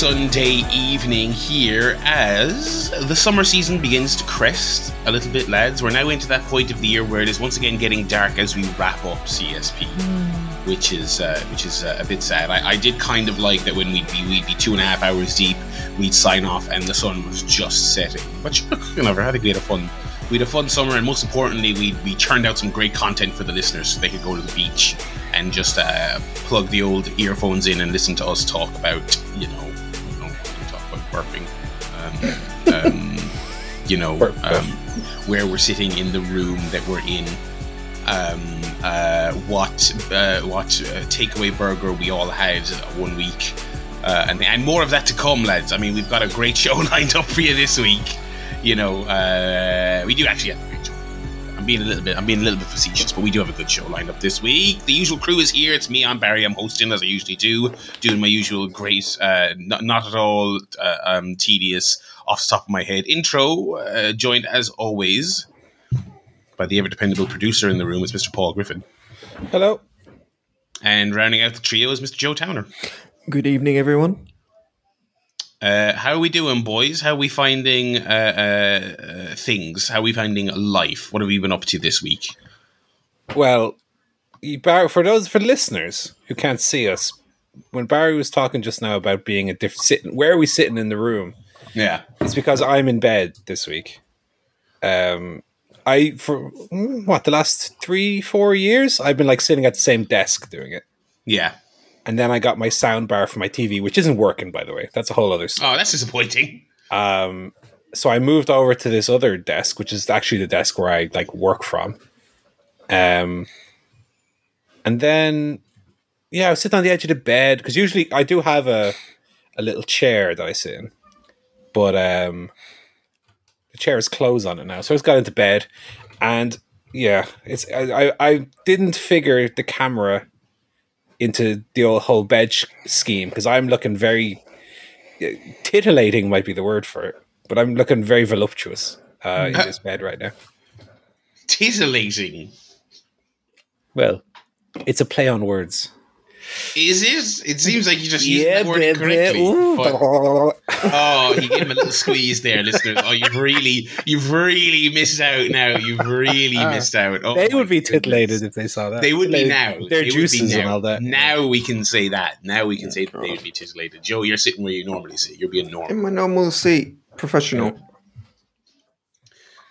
Sunday evening here as the summer season begins to crest a little bit, lads. We're now into that point of the year where it is once again getting dark as we wrap up CSP, which is uh, which is uh, a bit sad. I, I did kind of like that when we'd be we'd be two and a half hours deep, we'd sign off and the sun was just setting. But sure, you know, I think we had a fun we had a fun summer, and most importantly, we we churned out some great content for the listeners so they could go to the beach and just uh, plug the old earphones in and listen to us talk about, you know, you know talk about burping, um, um, you know, um, where we're sitting in the room that we're in. Um, uh, what uh, what uh, takeaway burger we all had one week, uh, and and more of that to come, lads. I mean, we've got a great show lined up for you this week. You know, uh, we do actually being a little bit I'm being a little bit facetious, but we do have a good show lined up this week. The usual crew is here. It's me, I'm Barry. I'm hosting as I usually do, doing my usual great, uh, not, not at all uh, um, tedious, off the top of my head intro. Uh, joined as always by the ever dependable producer in the room is Mr. Paul Griffin, Hello. and rounding out the trio is Mr. Joe Towner. Good evening, everyone. Uh, how are we doing, boys? How are we finding uh, uh, uh, things? How are we finding life? What have we been up to this week? Well, Barry, for those for listeners who can't see us, when Barry was talking just now about being a different sitting, where are we sitting in the room? Yeah. It's because I'm in bed this week. Um, I for what the last three four years I've been like sitting at the same desk doing it, Yeah. And then I got my sound bar for my TV, which isn't working by the way. That's a whole other. story. Oh, that's disappointing. Um, so I moved over to this other desk, which is actually the desk where I like work from. Um, and then, yeah, I was sitting on the edge of the bed because usually I do have a a little chair that I sit in, but um, the chair has clothes on it now, so I just got into bed, and yeah, it's I I, I didn't figure the camera into the old whole bed scheme because I'm looking very titillating might be the word for it, but I'm looking very voluptuous uh, in this bed right now. Titillating. Well, it's a play on words. Is it? It seems like you just used the word incorrectly. But- oh, you gave him a little squeeze there, listeners. Oh, you've really, you've really missed out now. You've really ah. missed out. Oh, they would be goodness. titillated if they saw that. They would be now. Their They would be juices and now. all that. Now we can say that. Now we can say that they would be titillated. Joe, you're sitting where you normally sit. You're being normal. In my normal seat, professional.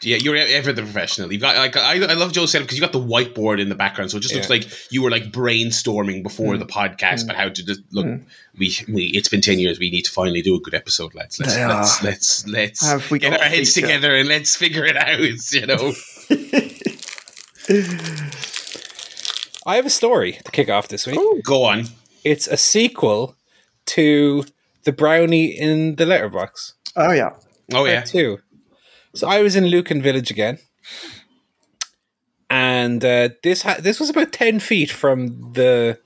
Yeah, you're ever the professional. You've got like I, I love Joe's setup because you got the whiteboard in the background, so it just looks like you were like brainstorming before mm. the podcast about mm. how to just look. Mm. We, we it's been ten years. We need to finally do a good episode. Let's let's They let's let's let's Have we get our heads feature? together and let's figure it out. You know, I have a story to kick off this week. Oh, go on. It's a sequel to the brownie in the letterbox. Oh yeah. Oh yeah, Part two. So I was in Lucan Village again, and uh, this ha- this was about ten feet from the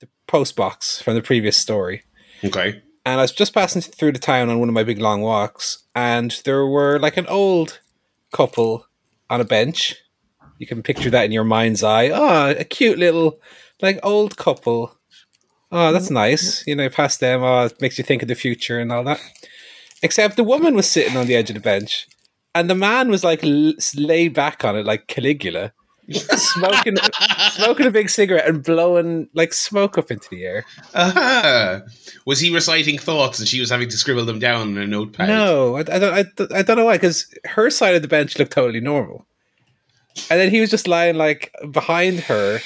the post box from the previous story. okay. And I was just passing through the town on one of my big long walks, and there were like an old couple on a bench. You can picture that in your mind's eye. Oh, a cute little like old couple. Oh, that's mm-hmm. nice. You know, past them, oh, it makes you think of the future and all that. Except the woman was sitting on the edge of the bench, and the man was like l- laid back on it, like Caligula, smoking, smoking a big cigarette and blowing like smoke up into the air. Ah. Was he reciting thoughts and she was having to scribble them down on a notepad? No, I, I don't. I, don't- I don't know why. Because her side of the bench looked totally normal, and then he was just lying like behind her,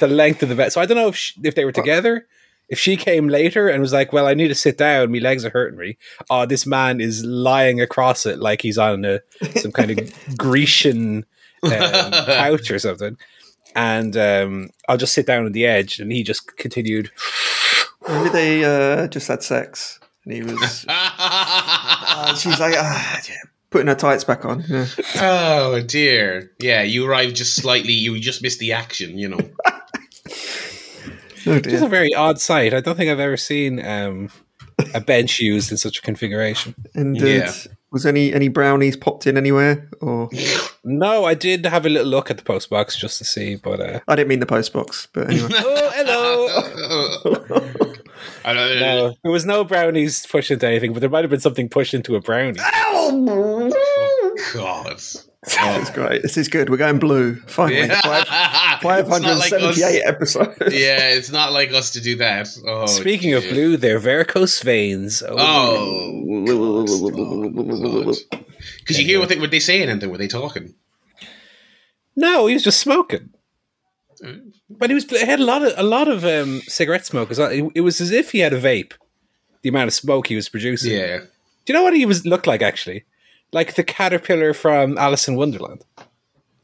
the length of the bed. So I don't know if sh if they were together. If she came later and was like, "Well, I need to sit down. My legs are hurting me." Oh, this man is lying across it like he's on a some kind of Grecian um, couch or something. And um, I'll just sit down on the edge, and he just continued. Maybe they uh, just had sex, and he was. uh, she was like, ah, yeah, putting her tights back on. Yeah. oh dear. Yeah, you arrived just slightly. You just missed the action. You know. Oh It's a very odd sight. I don't think I've ever seen um, a bench used in such a configuration. And uh, Yeah. was any any brownies popped in anywhere? Or No, I did have a little look at the post box just to see, but uh, I didn't mean the post box, but anyway. oh, hello. I don't- No, there was no brownies pushed into anything, but there might have been something pushed into a brownie. Oh God. That's great. This is good. We're going blue. Finally. Five, It's not like 578 episodes. yeah, it's not like us to do that. Oh, Speaking of blue, they're varicose veins. Oh, because you hear what they, were they saying and were they talking? No, he was just smoking. But he was he had a lot of a lot of um, cigarette smoke. as well. It, it was as if he had a vape. The amount of smoke he was producing. Yeah. Do you know what he was looked like actually? Like the caterpillar from Alice in Wonderland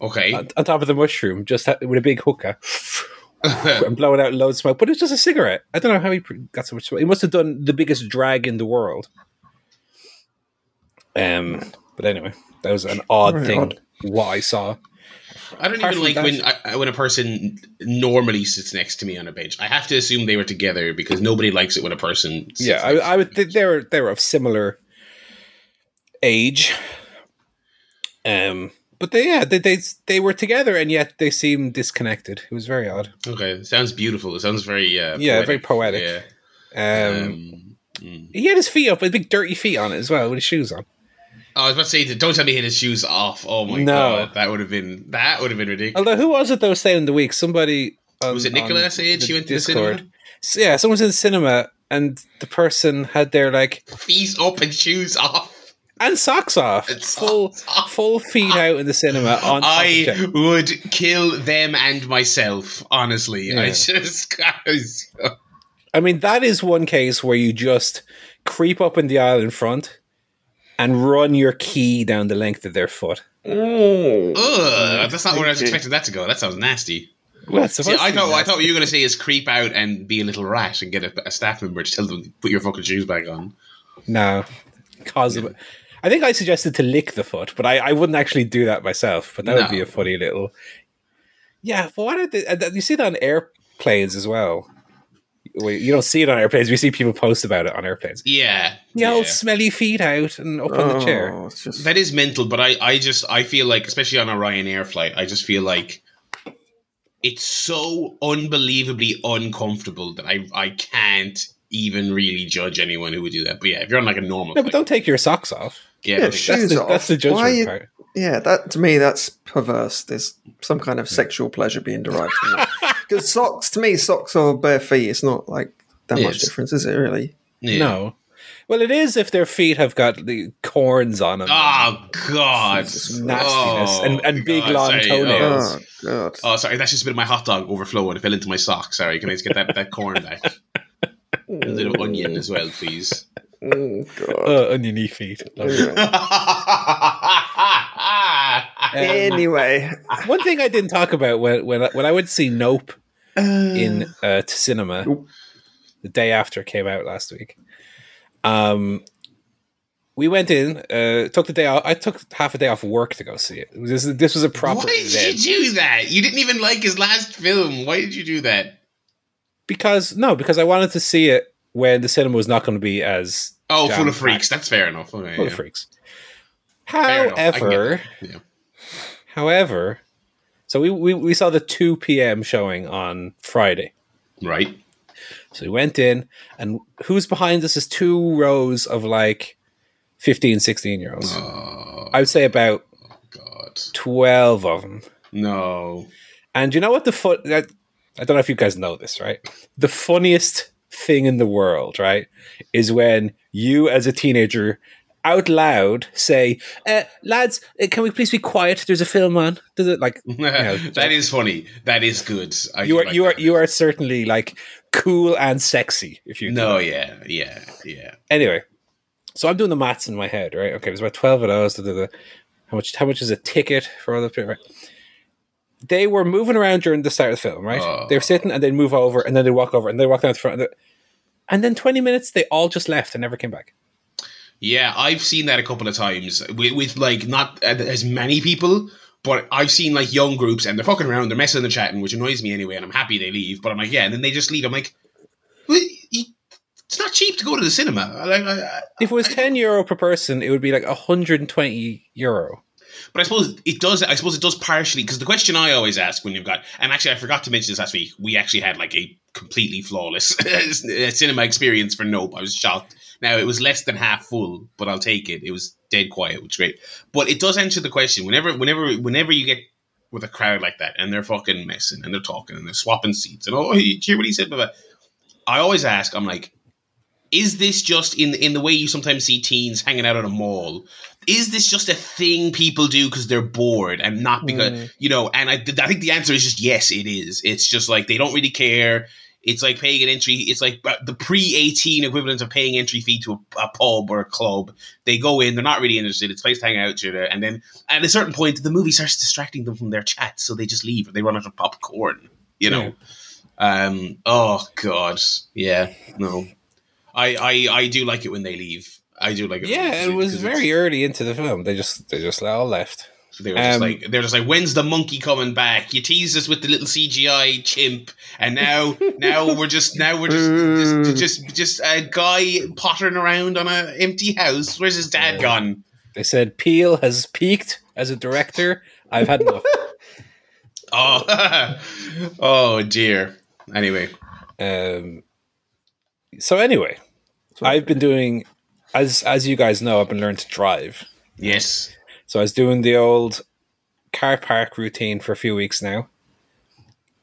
Okay. on, on top of the mushroom, just ha- with a big hooker. and blowing out loads of smoke. But it's just a cigarette. I don't know how he got so much smoke. He must have done the biggest drag in the world. Um, but anyway, that was an odd Very thing. odd. What I saw. I don't Apart even like that- when I, when a person normally sits next to me on a bench. I have to assume they were together because nobody likes it when a person. Sits Yeah, I, next I would. They were they were of similar age. Um, but they yeah they, they they were together and yet they seemed disconnected. It was very odd. Okay, it sounds beautiful. It sounds very uh, Yeah, very poetic. Yeah. Um, Um, mm. he had his feet up with big dirty feet on it as well with his shoes on. Oh, I was about to say, don't tell me he had his shoes off. Oh my No. god, that would have been that would have been ridiculous. Although who was it that was saying in the week? Somebody on, Was it Nicola the she went to the cinema? So, yeah, someone's in the cinema and the person had their like Feet up and shoes off. And socks off, And full socks off. full feet out in the cinema. On I would kill them and myself. Honestly, I just guys. I mean, that is one case where you just creep up in the aisle in front and run your key down the length of their foot. Oh. Ugh, that's not where I was expecting that to go. That sounds nasty. Well, See, I to be thought I thought what you were going to say is creep out and be a little rat and get a, a staff member to tell them to put your fucking shoes back on. No, cause of it. I think I suggested to lick the foot, but I, I wouldn't actually do that myself. But that would be a funny little. Yeah, but what are the, uh, you see that on airplanes as well? Well, You don't see it on airplanes. We see people post about it on airplanes. Yeah, The old yeah. smelly feet out and up on the chair. Oh, just That is mental, but I, I just I feel like, especially on a Ryanair flight, I just feel like it's so unbelievably uncomfortable that I I can't even really judge anyone who would do that. But yeah, if you're on like a normal No, flight, but don't take your socks off. Yeah, Yeah, shoes That's the, off. that's the Why judgment you- part. yeah. That to me, that's perverse. There's some kind of hmm. sexual pleasure being derived from that. Because socks, to me, socks or bare feet, it's not like that much Yes. difference, is it? Really? yeah. No. Well, it is if their feet have got the corns on them. Oh ah, God, Just nastiness and- oh, and big, God, long sorry. Oh. toenails. Oh god. Oh, sorry, that's just a bit of my hot dog overflow and it fell into my sock. Sorry, can I just get that, that corn back? A little onion as well, please. Oh god. Uh, oniony feet. Anyway, One thing I didn't talk about when when I, when I went to see Nope in uh, to cinema Nope. the day after it came out last week. Um, we went in, uh, took the day off. I took half a day off work to go see it. This this was a proper Why did event you do that? You didn't even like his last film. Why did you do that? because no, because I wanted to see it when the cinema was not going to be as Oh, full of freaks. That's fair enough. Okay, full yeah. of freaks. Fair enough. I get However. Yeah. however, so we, we we saw the two p.m. showing on Friday. Right. So we went in, and who's behind us is two rows of like 15, 16 year olds. Oh I would say about oh, God. 12 of them. No. And you know what the fun, I, I don't know if you guys know this, right? The funniest thing in the world, right, is when you as a teenager out loud say, uh, lads, uh, can we please be quiet? There's a film on. Does it like that is funny. That is good. I you are like you are you are certainly like cool and sexy if you No, that. yeah, yeah, yeah. anyway, so I'm doing the maths in my head, right? Okay, it was about twelve of those. Da, da, da. How much? How much is a ticket for all the right? They were moving around during the start of the film, right? Oh. They were sitting and they'd move over and then they'd walk over and they walk down the front. And, and then 20 minutes, they all just left and never came back. Yeah, I've seen that a couple of times with, with like not as many people, but I've seen like young groups and they're fucking around, they're messing and chatting, which annoys me anyway, and I'm happy they leave. But I'm like, yeah, and then they just leave. I'm like, well, it's not cheap to go to the cinema. Like, I, I, If it was 10 euro per person, it would be like 120 euro. But I suppose it does. I suppose it does partially because the question I always ask when you've got, and actually I forgot to mention this last week. We actually had like a completely flawless cinema experience for Nope. I was shocked. Now it was less than half full, but I'll take it. It was dead quiet, which is great. But it does answer the question whenever, whenever, whenever you get with a crowd like that and they're fucking messing and they're talking and they're swapping seats and oh, you hear what he said? But I always ask, I'm like, is this just in in the way you sometimes see teens hanging out at a mall? Is this just a thing people do because they're bored and not because mm. you know? And I, I think the answer is just yes, it is. It's just like they don't really care. It's like paying an entry. It's like the pre eighteen equivalent of paying entry fee to a, a, pub or a club. They go in, they're not really interested. It's place to hang out, and then at a certain point, the movie starts distracting them from their chat, so they just leave or they run out of popcorn. You know. Yeah. Um. Oh God. Yeah. No. I, I I do like it when they leave. I do like it. Yeah, it was very early into the film. They just they just all left. They were um, just like they're just like, when's the monkey coming back? You teased us with the little CGI chimp, and now now we're just now we're just just just, just a guy pottering around on an empty house. Where's his dad gone? They said Peele has peaked as a director. I've had enough. oh, oh dear. Anyway, um. So anyway, I've been doing, as as you guys know, I've been learning to drive. Yes. So I was doing the old car park routine for a few weeks now.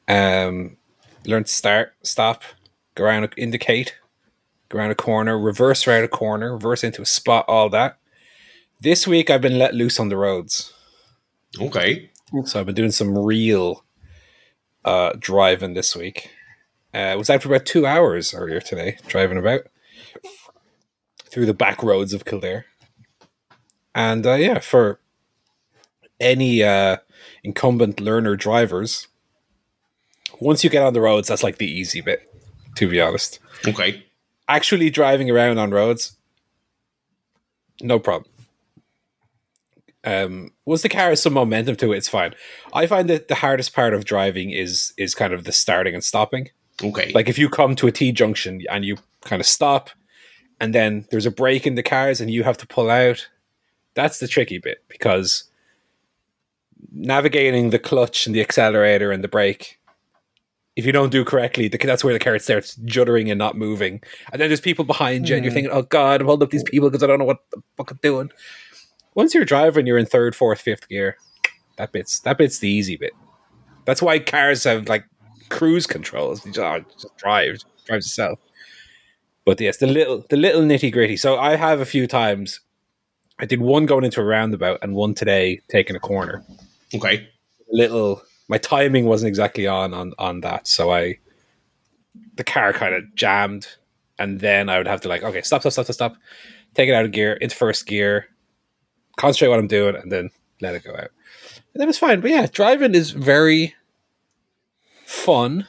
Um, learn to start, stop, go around, indicate, go around a corner, reverse around a corner, reverse into a spot, all that. This week I've been let loose on the roads. Okay. So I've been doing some real uh, driving this week. Uh, I was out for about two hours earlier today, driving about through the back roads of Kildare. And uh, yeah, for any uh, incumbent learner drivers, once you get on the roads, that's like the easy bit, to be honest. Okay. Actually, driving around on roads, no problem. Um, once the car has some momentum to it, it's fine. I find that the hardest part of driving is is kind of the starting and stopping. Okay. Like if you come to a T junction and you kind of stop, and then there's a break in the cars and you have to pull out. That's the tricky bit because navigating the clutch and the accelerator and the brake, if you don't do correctly, that's where the car starts juddering and not moving. And then there's people behind you, mm. and you're hmm. thinking, "Oh God, I'm holding up these people because I don't know what the fuck I'm doing." Once you're driving, you're in third, fourth, fifth gear. That bit's that bit's the easy bit. That's why cars have like cruise controls. You just, oh, just drive, drives itself. But yes, the little the little nitty gritty. So I have a few times. I did one going into a roundabout and one today taking a corner. Okay. Little my timing wasn't exactly on on on that, so I the car kind of jammed, and then I would have to like okay stop stop stop stop stop, take it out of gear into first gear, concentrate what I'm doing, and then let it go out. And then it's fine. But yeah, driving is very fun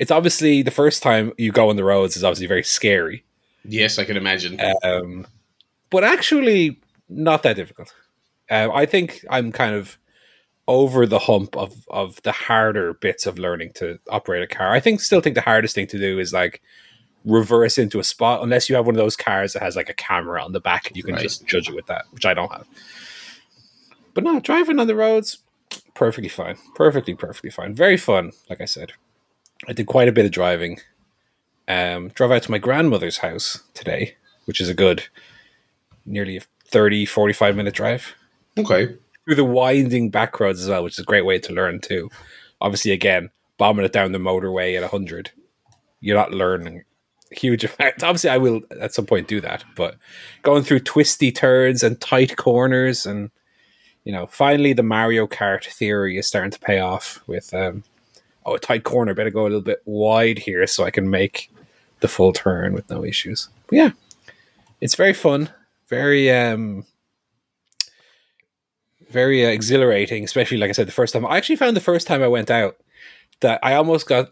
it's obviously the first time you go on the roads is obviously very scary. Yes, I can imagine. Um, but actually, not that difficult. Uh, I think I'm kind of over the hump of of the harder bits of learning to operate a car. I think still think the hardest thing to do is like reverse into a spot unless you have one of those cars that has like a camera on the back and you can right. just judge it with that, which I don't have. But no, driving on the roads, perfectly fine. Perfectly, perfectly fine. Very fun, like I said. I did quite a bit of driving. Um, drove out to my grandmother's house today, which is a good nearly a 30, 45 minute drive. Okay. Through the winding back roads as well, which is a great way to learn too. Obviously, again, bombing it down the motorway at 100, you're not learning huge effect. Obviously, I will at some point do that, but going through twisty turns and tight corners, and you know, finally the Mario Kart theory is starting to pay off with um, oh, a tight corner, better go a little bit wide here so I can make the full turn with no issues. But yeah, it's very fun, very um, very uh, exhilarating. Especially like I said, the first time I actually found the first time I went out that I almost got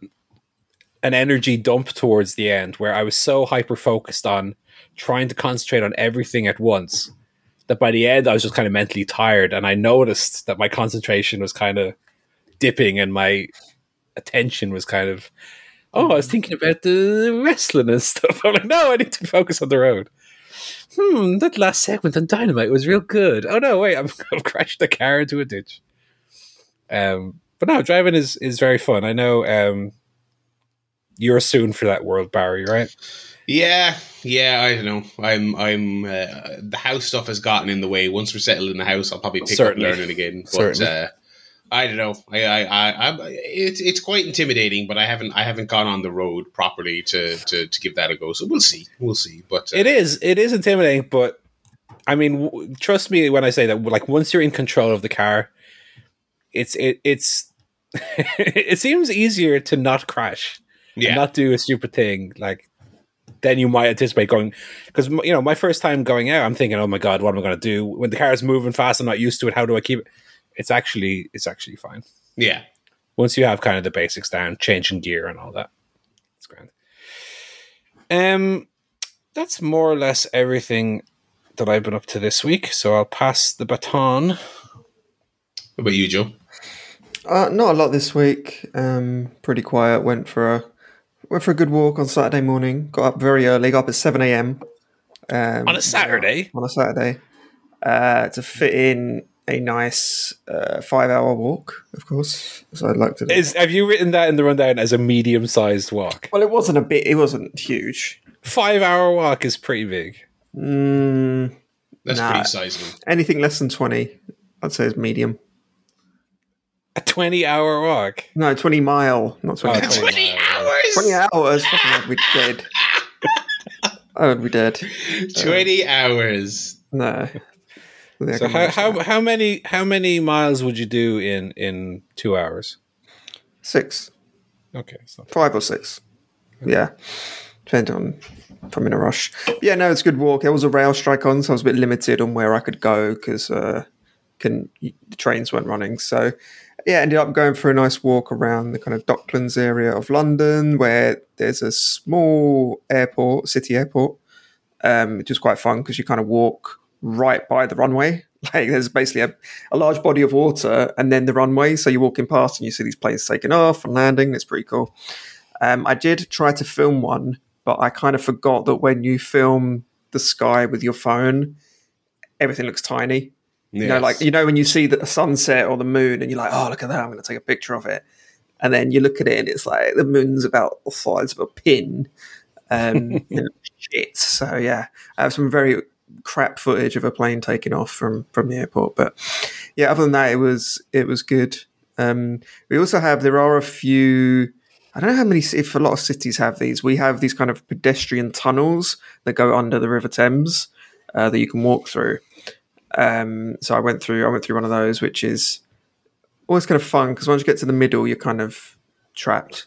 an energy dump towards the end where I was so hyper focused on trying to concentrate on everything at once that by the end I was just kind of mentally tired and I noticed that my concentration was kind of dipping and my attention was kind of, oh, I was thinking about the wrestling and stuff. I'm like, no, I need to focus on the road. hmm, that last segment on Dynamite was real good. Oh no, wait, I've, I've crashed the car into a ditch. Um, but no, driving is is very fun. I know um, you're soon for that world, Barry, right? Yeah, yeah, I don't know. I'm, I'm. Uh, the house stuff has gotten in the way. Once we're settled in the house, I'll probably pick Certainly. up learning again. But Certainly. uh, I don't know. I, I, I, I'm, it's, it's quite intimidating. But I haven't, I haven't gone on the road properly to, to, to give that a go. So we'll see, we'll see. But uh, It is. It is intimidating, but I mean, w- trust me when I say that. Like once you're in control of the car, it's it it's it seems easier to not crash, yeah, not do a stupid thing like Then you might anticipate going. Because you know, my first time going out, I'm thinking, oh my god, what am I going to do when the car is moving fast? I'm not used to it. How do I keep it? It's actually it's actually fine yeah. once you have kind of the basics down, changing gear and all that. It's grand. Um, that's more or less everything that I've been up to this week. So I'll pass the baton. What about you, Joe? Uh, not a lot this week. Um, pretty quiet. Went for a went for a good walk on Saturday morning. Got up very early. Got up at seven a.m. Um, On a Saturday? On a Saturday, uh, to fit in a nice uh, five-hour walk. Of course, as I'd like to. Do. Is have you written that in the rundown as a medium-sized walk? well, it wasn't a bit. It wasn't huge. Five-hour walk is pretty big. Mm, That's Nah. pretty sizable. anything less than twenty, I'd say is medium. A twenty-hour walk. No, twenty mile, not twenty. Oh, hours. 20 hours. Twenty hours. Fucking I'd be dead. I would be dead. Twenty hours. No. I think I So how, how that. how many how many miles would you do in in two hours? six, Okay, so five or six? Yeah, depending on if I'm in a rush. Yeah, no, it's a good walk. There was a rail strike on, so I was a bit limited on where I could go because uh, can the trains weren't running. So yeah, ended up going for a nice walk around the kind of Docklands area of London, where there's a small airport, city airport, um, which is quite fun because you kind of walk right by the runway. Like there's basically a, a large body of water and then the runway. So you're walking past and you see these planes taking off and landing. It's pretty cool. Um, I did try to film one, but I kind of forgot that when you film the sky with your phone, everything looks tiny. You know, like you know when you see the sunset or the moon, and you're like, "Oh, look at that! I'm going to take a picture of it." And then you look at it, and it's like the moon's about the size of a pin. Um, shit. So yeah, I have some very crap footage of a plane taking off from from the airport. But yeah, other than that, it was it was good. Um, we also have there are a few. I don't know how many if a lot of cities have these. We have these kind of pedestrian tunnels that go under the River Thames uh, that you can walk through. Um, so I went through I went through one of those, which is always kind of fun because once you get to the middle, you're kind of trapped.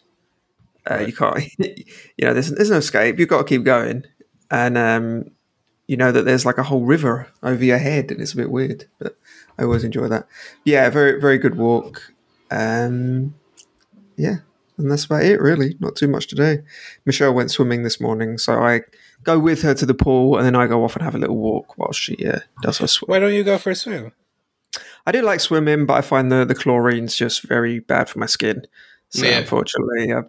Uh, You can't, you know, there's there's no escape. You've got to keep going, and um, you know that there's like a whole river over your head, and it's a bit weird, but I always enjoy that. Yeah, very very good walk. Um, yeah, and that's about it really. Not too much today. Michelle went swimming this morning, so I go with her to the pool, and then I go off and have a little walk while she uh, does her swim. why don't you go for a swim? I do like swimming, but I find the the chlorine's just very bad for my skin. So Yeah. unfortunately, uh,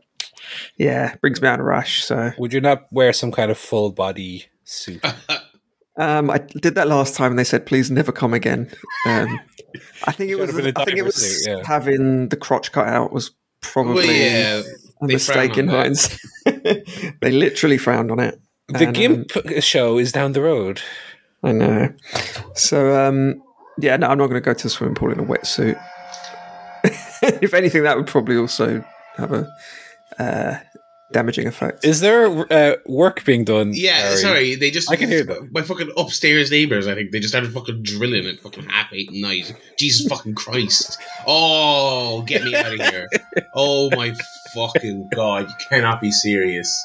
yeah, brings me out a rash. So Would you not wear some kind of full body suit? um, I did that last time, and they said please never come again. Um, I think it was have been a I think it was suit, yeah. having the crotch cut out was probably Well, yeah, a mistake in on that. hindsight. they literally frowned on it. The And, Gimp show is down the road. I know. So um, yeah, no, I'm not going to go to the swimming pool in a wetsuit. if anything, that would probably also have a uh, damaging effect. Is there uh, work being done? Yeah, Harry? sorry, they just I can hear them. My fucking upstairs neighbours, I think they just started fucking drilling at fucking half eight at night. Jesus fucking Christ! Oh, get me out of here! Oh my fucking god! You cannot be serious.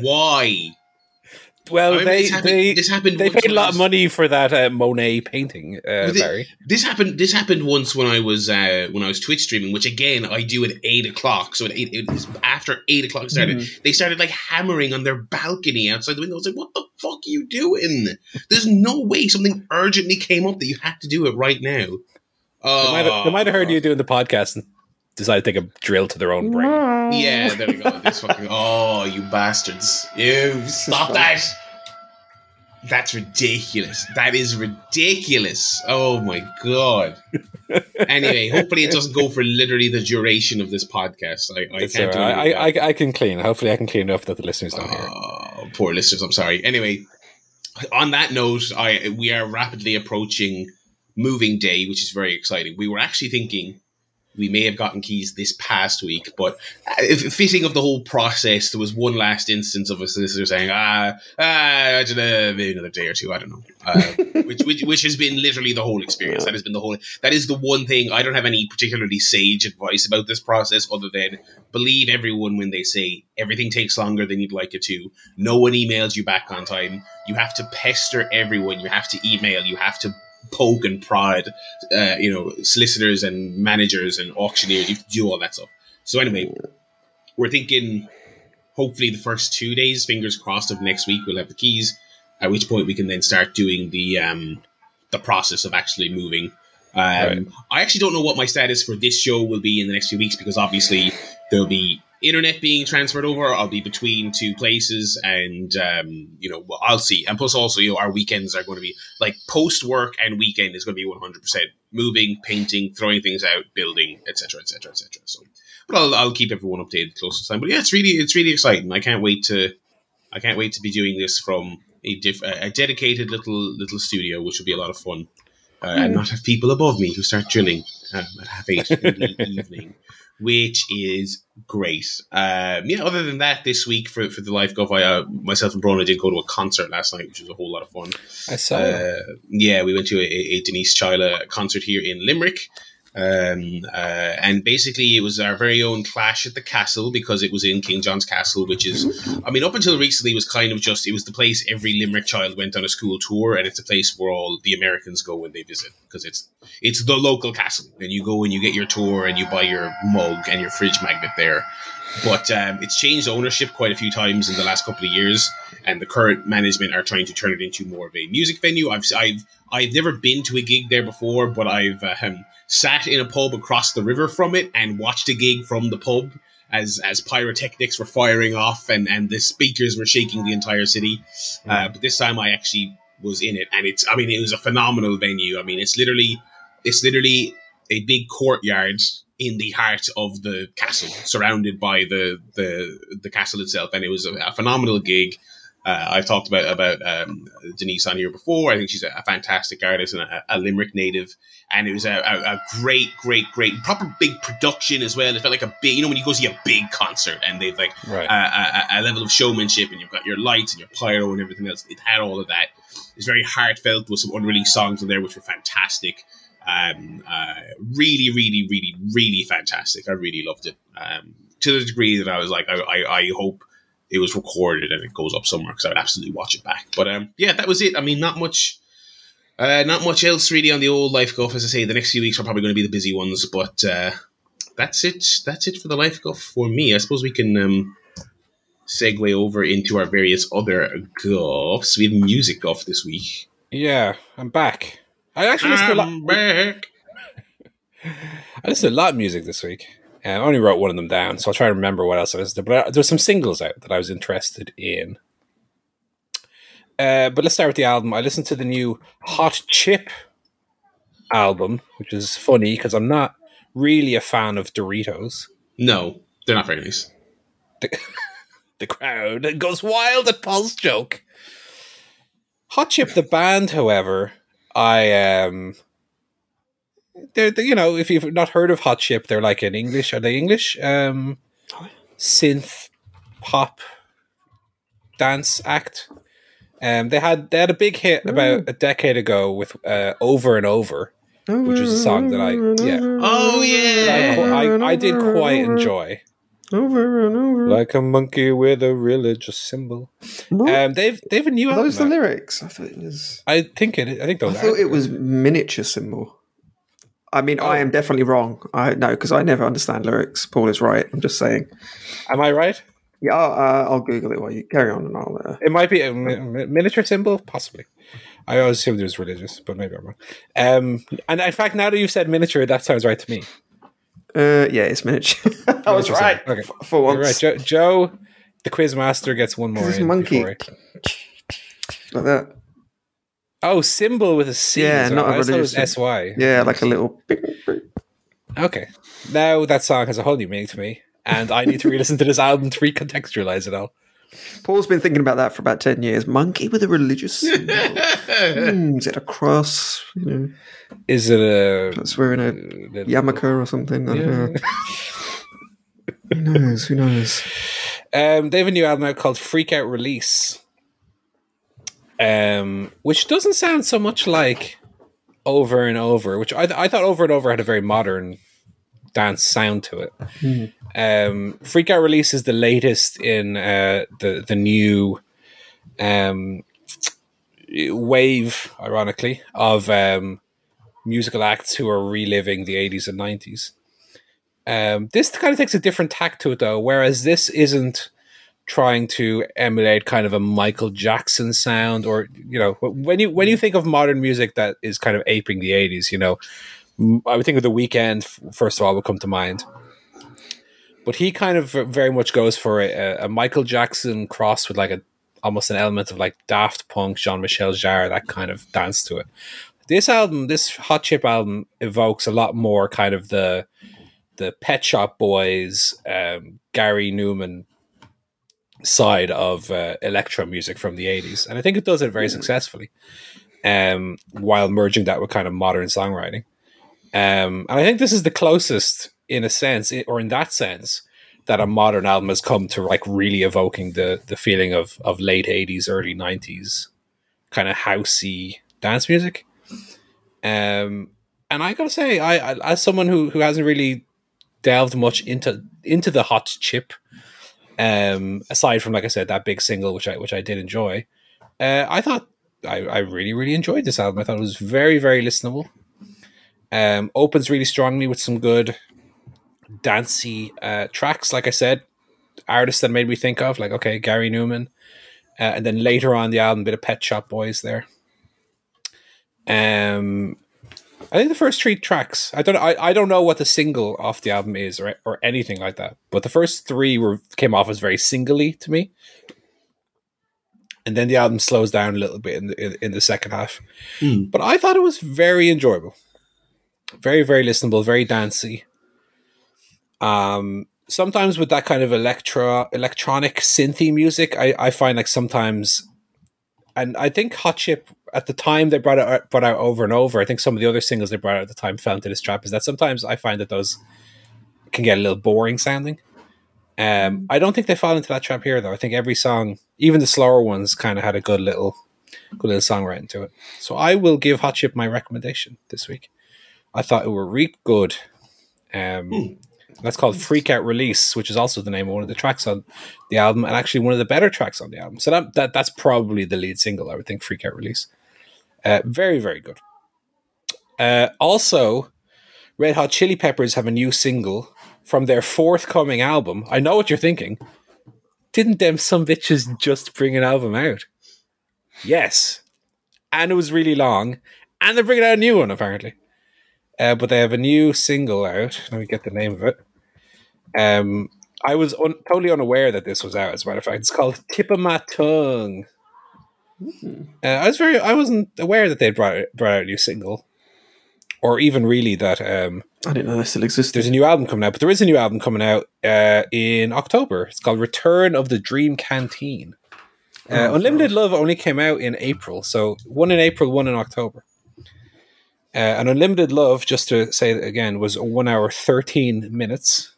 Why? Well, I mean, they this happened- they this happened they paid a lot of money for that uh, Monet painting, uh, But Barry. This happened. This happened once when I was uh, when I was Twitch streaming, which again I do at eight o'clock. So at eight, it was after eight o'clock started. They started like hammering on their balcony outside the window. I was like, "What the fuck are you doing? There's no way something urgently came up that you had to do it right now." They might, have, they might have heard you doing the podcast and decided to take a drill to their own brain. Yeah, there we go. This fucking oh, you bastards! You stop that! That's ridiculous. That is ridiculous. Oh my god. anyway, hopefully it doesn't go for literally the duration of this podcast. I, I It's can't do all right. it. I, I, I can clean. Hopefully, I can clean enough that the listeners don't hear. Oh, poor listeners. I'm sorry. Anyway, on that note, I we are rapidly approaching moving day, which is very exciting. We were actually thinking we may have gotten keys this past week, but uh, if- fitting of the whole process, there was one last instance of a solicitor saying, "Ah, ah, I don't know, maybe another day or two. I don't know," uh, which, which which has been literally the whole experience. That has been the whole. That is the one thing I don't have any particularly sage advice about this process, other than believe everyone when they say everything takes longer than you'd like it to. No one emails you back on time. You have to pester everyone. You have to email. You have to poke and prod, uh, you know, solicitors and managers and auctioneers. You do all that stuff. So anyway, we're thinking hopefully the first two days, fingers crossed, of next week we'll have the keys. At which point we can then start doing the um, the process of actually moving. Um, Right. I actually don't know what my status for this show will be in the next few weeks because obviously there'll be internet being transferred over. I'll be between two places, and um, you know I'll see. And plus, also, you know, our weekends are going to be like post work and weekend is going to be one hundred percent moving, painting, throwing things out, building, etc., etc., etc. So, but I'll, I'll keep everyone updated close to time. But yeah, it's really it's really exciting. I can't wait to I can't wait to be doing this from a diff- a dedicated little little studio, which will be a lot of fun. Uh, and not have people above me who start drilling um, at half eight in the evening, which is great. Um, yeah, other than that, this week for, for the Life Guff, I, uh, myself and Brona did go to a concert last night, which was a whole lot of fun. I saw. Uh, yeah, we went to a, a Denise Chaila concert here in Limerick. Um, uh, and basically, it was our very own clash at the castle because it was in King John's Castle, which is, I mean, up until recently, it was kind of just, it was the place every Limerick child went on a school tour, and it's a place where all the Americans go when they visit because it's it's the local castle, and you go and you get your tour and you buy your mug and your fridge magnet there. But um, it's changed ownership quite a few times in the last couple of years, and the current management are trying to turn it into more of a music venue. I've I've I've never been to a gig there before, but I've um, sat in a pub across the river from it and watched a gig from the pub as as pyrotechnics were firing off and and the speakers were shaking the entire city. Uh, but this time I actually was in it, and it's I mean it was a phenomenal venue. I mean it's literally it's literally a big courtyard in the heart of the castle, surrounded by the the the castle itself, and it was a, a phenomenal gig. Uh, I've talked about about um, Denise on here before. I think she's a, a fantastic artist and a, a Limerick native, and it was a, a, great, great, great, proper big production as well. It felt like a big, you know, when you go see a big concert and they've like right. a, a, a level of showmanship, and you've got your lights and your pyro and everything else. It had all of that. It's very heartfelt with some unreleased songs in there, which were fantastic. Um, uh, really, really, really, really fantastic. I really loved it um, to the degree that I was like, I, I, I hope it was recorded and it goes up somewhere because I would absolutely watch it back. But um, yeah, that was it. I mean, not much. Uh, not much else really on the old life guff. As I say, the next few weeks are probably going to be the busy ones, but uh, that's it. That's it for the life guff for me. I suppose we can um, segue over into our various other guffs. We have music guff this week. yeah, I'm back. I actually listened to a lot. I'm back. I listened to a lot of music this week. I only wrote one of them down, so I'll try to remember what else I listened to. But uh, there were some singles out that I was interested in. Uh, but let's start with the album. I listened to the new Hot Chip album, which is funny because I'm not really a fan of Doritos. No, they're not very nice. The crowd goes wild at Paul's joke. Hot Chip, the band, however, I um, they're, they you know if you've not heard of Hot Chip, they're like an English. Are they English? Um, synth pop dance act. Um, they had they had a big hit about a decade ago with uh, "Over and Over," which was a song that I yeah Oh yeah. I, I did quite enjoy. Over and over. Like a monkey with a religious symbol. Um, they've they've a new Are those the out. lyrics? I thought it was. I think it. I think I those. are. thought it was miniature symbol. I mean, I am definitely wrong. I know because I never understand lyrics. Paul is right. I'm just saying. Am I right? Yeah, I'll, uh, I'll Google it while you carry on, and I'll. Uh, It might be a mi- mi- miniature symbol, possibly. I always assumed it was religious, but maybe I'm wrong. Um, and in fact, now that you've said miniature, that sounds right to me. uh, yeah, it's miniature. I was right. Okay. for, for You're once. right, Joe, Joe. The quiz master gets one more. This monkey. Like that. Oh, symbol with a C. Yeah, as not a I thought religious- S Y. Yeah, like a little. Okay. Now that song has a whole new meaning to me, and I need to re-listen to this album to recontextualize it all. Paul's been thinking about that for about ten years. Monkey with a religious. symbol. Hmm, is it a cross? You know, Is it a that's wearing a little- yarmulke or something. I don't Yeah. know. Who knows? Who knows? Um, they have a new album out called Freak Out Release, um, which doesn't sound so much like Over and Over, which I, I thought Over and Over had a very modern dance sound to it. Um, Freak Out Release is the latest in uh, the the new um, wave, ironically, of um, musical acts who are reliving the 80s and 90s. Um, this kind of takes a different tack to it, though. Whereas this isn't trying to emulate kind of a Michael Jackson sound, or you know, when you when you think of modern music that is kind of aping the '80s, you know, I would think of the Weeknd first of all would come to mind. But he kind of very much goes for a, a Michael Jackson cross with like a almost an element of like Daft Punk, Jean Michel Jarre, that kind of dance to it. This album, this Hot Chip album, evokes a lot more kind of the the Pet Shop Boys, um, Gary Numan side of uh, electro music from the 80s. And I think it does it very successfully um, while merging that with kind of modern songwriting. Um, and I think this is the closest, in a sense, or in that sense, that a modern album has come to like really evoking the the feeling of of late 80s, early 90s kind of housey dance music. Um, and I gotta say, I, I as someone who who hasn't really delved much into into the hot chip, um, aside from like I said that big single which I which I did enjoy, uh, I thought I, I really really enjoyed this album. I thought it was very very listenable. Um, opens really strongly with some good dancey uh, tracks. Like I said, artists that made me think of like okay Gary Numan, uh, and then later on the album, bit of Pet Shop Boys there. Um, I think the first three tracks. I don't. I, I don't know what the single off the album is or or anything like that. But the first three were came off as very singly to me, and then the album slows down a little bit in the in, in the second half. Hmm. But I thought it was very enjoyable, very very listenable, very dancey. Um, sometimes with that kind of electro electronic synthy music, I I find like sometimes, and I think Hot Chip at the time they brought it brought out over and over. I think some of the other singles they brought out at the time fell into this trap. Is that sometimes I find that those can get a little boring sounding. Um, I don't think they fall into that trap here though. I think every song, even the slower ones, kind of had a good little, good little songwriting to it. So I will give Hot Chip my recommendation this week. I thought it were really good. Um, that's called Freak Out Release, which is also the name of one of the tracks on the album, and actually one of the better tracks on the album. So that, that that's probably the lead single. I would think Freak Out Release. Uh, very very good. Uh, also, Red Hot Chili Peppers have a new single from their forthcoming album. I know what you're thinking. Didn't them some bitches just bring an album out? Yes, and it was really long, and they're bringing out a new one apparently. Uh, but they have a new single out. Let me get the name of it. Um, I was un- totally unaware that this was out. As a matter of fact, it's called "Tip of My Tongue." Uh, I was very, I wasn't aware that they brought brought out a new single, or even really that um, I didn't know they still existed. there's a new album coming out. But there is a new album coming out uh, in October. It's called "Return of the Dream Canteen." Uh, Oh, Unlimited Love only came out in April, so one in April, one in October. Uh, and Unlimited Love, just to say it again, was one hour thirteen minutes.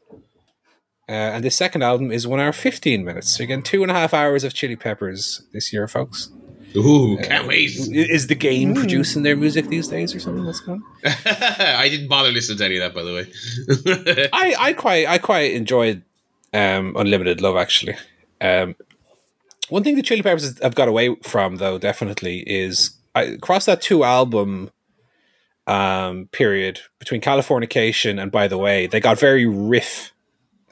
Uh, and the second album is one hour fifteen minutes. So again, two and a half hours of Chili Peppers this year, folks. Ooh, can't wait. Is the game producing their music these days, or something? What's going? on? I didn't bother listening to any of that, by the way. I, I quite I quite enjoyed um, Unlimited Love actually. Um, one thing the Chili Peppers have got away from though definitely is I, across that two album um, period between Californication and By the Way, they got very riff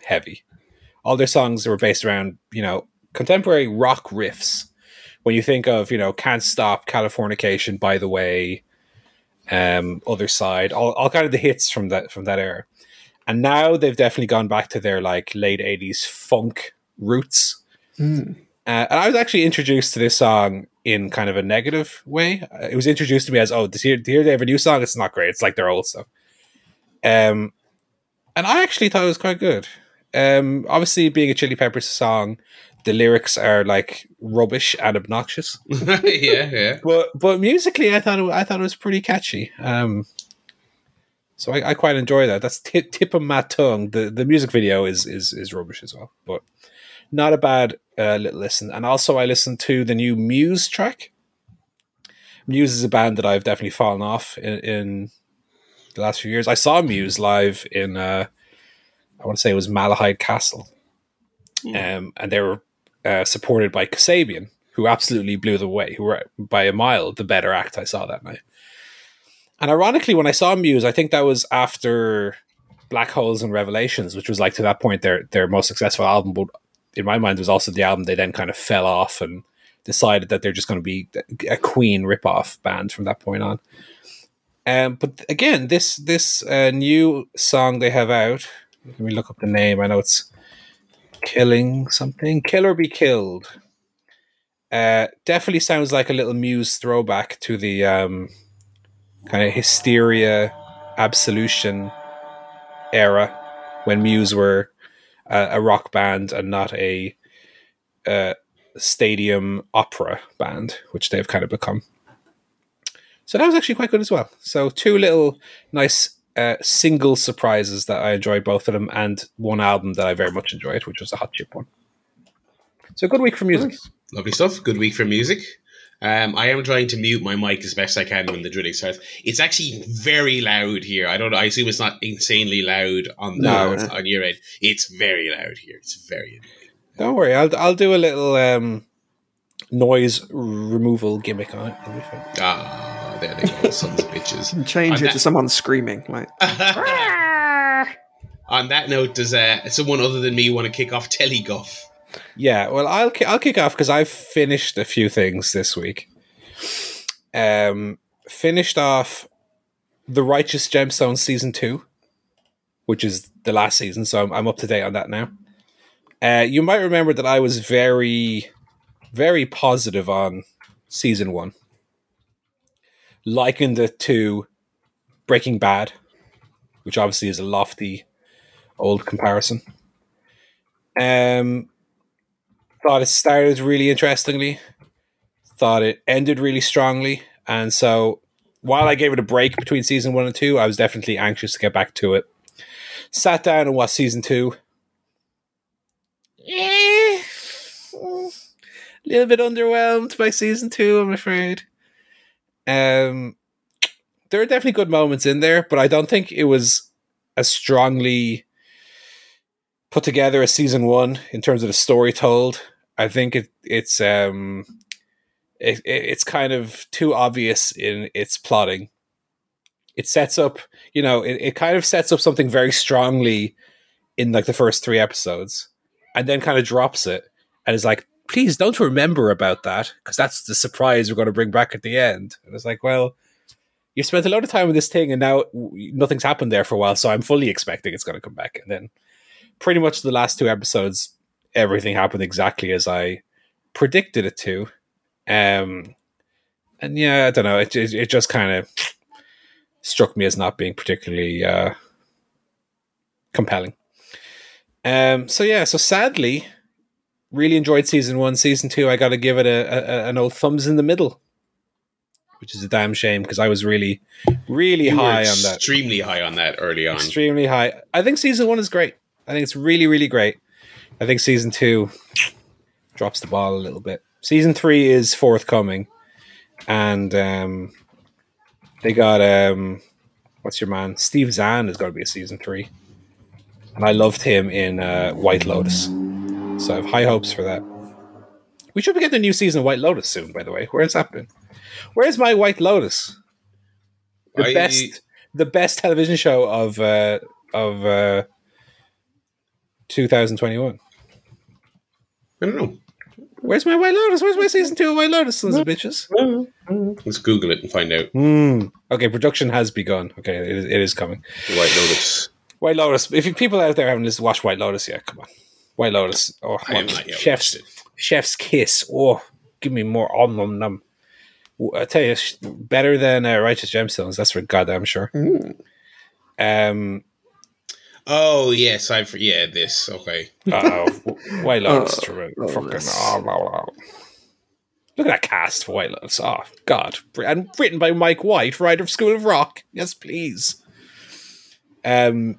heavy. All their songs were based around you know contemporary rock riffs. When you think of you know Can't Stop, Californication, By the Way, um, Other Side, all, all kind of the hits from that from that era and now they've definitely gone back to their like late 80s funk roots Mm. Uh, and I was actually introduced to this song in kind of a negative way. It was introduced to me as, oh, this here, here they have a new song. It's not great. It's like their old stuff. Um, and I actually thought it was quite good. Um, obviously, being a Chili Peppers song, the lyrics are like rubbish and obnoxious. yeah, yeah. But but musically, I thought it, I thought it was pretty catchy. Um, so I, I quite enjoy that. That's tip, tip of my tongue. The the music video is is is rubbish as well, but not a bad uh, little listen. And also, I listened to the new Muse track. Muse is a band that I've definitely fallen off in, in the last few years. I saw Muse live in uh, I want to say it was Malahide Castle, um, and they were uh, supported by Kasabian, who absolutely blew them away, who were by a mile the better act I saw that night. And ironically, when I saw Muse, I think that was after Black Holes and Revelations, which was like to that point their their most successful album, but in my mind was also the album they then kind of fell off and decided that they're just going to be a Queen ripoff band from that point on. Um, but again, this this uh, new song they have out. Let me look up the name. I know it's killing something. Kill or be killed. Uh, definitely sounds like a little Muse throwback to the um, kind of hysteria, absolution era when Muse were a, a rock band and not a, uh stadium opera band, which they've kind of become. So that was actually quite good as well. So two little nice uh, single surprises that I enjoyed both of them, and one album that I very much enjoyed, which was the Hot Chip one. So good week for music. Lovely stuff. Good week for music. Um, I am trying to mute my mic as best I can when the drilling starts. It's actually very loud here. I don't know. I assume it's not insanely loud on the No. on your end. It's very loud here. It's very annoying. Don't worry, I'll I'll do a little um, noise removal gimmick on it. It'll be fine. There they go, sons of bitches. Change On it that- to someone screaming. Like, On that note, does uh, someone other than me want to kick off Teleguff? Yeah, well, I'll ki- I'll kick off because I've finished a few things this week. Um, finished off the Righteous Gemstones season two, which is the last season, so I'm, I'm up to date on that now. Uh, you might remember that I was very, very positive on season one, likened it to Breaking Bad, which obviously is a lofty old comparison. Um, thought it started really interestingly, thought it ended really strongly, and so while I gave it a break between season one and two, I was definitely anxious to get back to it. Sat down and watched season two. Eh, a little bit underwhelmed by season two, I'm afraid. Um, there are definitely good moments in there, but I don't think it was as strongly put together as season one in terms of the story told. I think it, it's um, it, it, it's kind of too obvious in its plotting. It sets up, you know, it, it kind of sets up something very strongly in like the first three episodes, and then kind of drops it and is like, "Please don't remember about that because that's the surprise we're going to bring back at the end." And it's like, well, you spent a lot of time with this thing, and now nothing's happened there for a while, so I'm fully expecting it's going to come back, and then pretty much the last two episodes, everything happened exactly as I predicted it to. Um, and yeah, I don't know. It it, it just kind of struck me as not being particularly uh, compelling. Um, so yeah, so sadly, really enjoyed season one. Season two, I got to give it a, a an old thumbs in the middle, which is a damn shame because I was really, really You high on that Extremely high on that early on. extremely high. I think season one is great. I think it's really, really great. I think season two drops the ball a little bit. Season three is forthcoming, and um, they got um, what's your man? Steve Zahn is going to be a season three, and I loved him in uh, White Lotus, so I have high hopes for that. We should be getting a new season of White Lotus soon. By the way, where's that been? Where's my White Lotus? the I- best the best television show of uh of uh 2021 I don't know. where's my white lotus where's my season two of white lotus sons of bitches Let's Google it and find out. Hmm. okay production has begun okay it is, it is coming White Lotus. white lotus if you people out there haven't listened watch white lotus yet, come on white lotus oh I come have on. not yet chef's watched it. Chef's Kiss. Oh, give me more on them. them. I tell you, sh- better than uh, Righteous Gemstones. That's for goddamn sure. Um, Oh yes, I for yeah this okay. oh, White Lotus. Oh, oh, Fucking oh, blah, blah. Look at that cast for White Lotus. Oh God, and written by Mike White, writer of School of Rock. Yes, please. Um,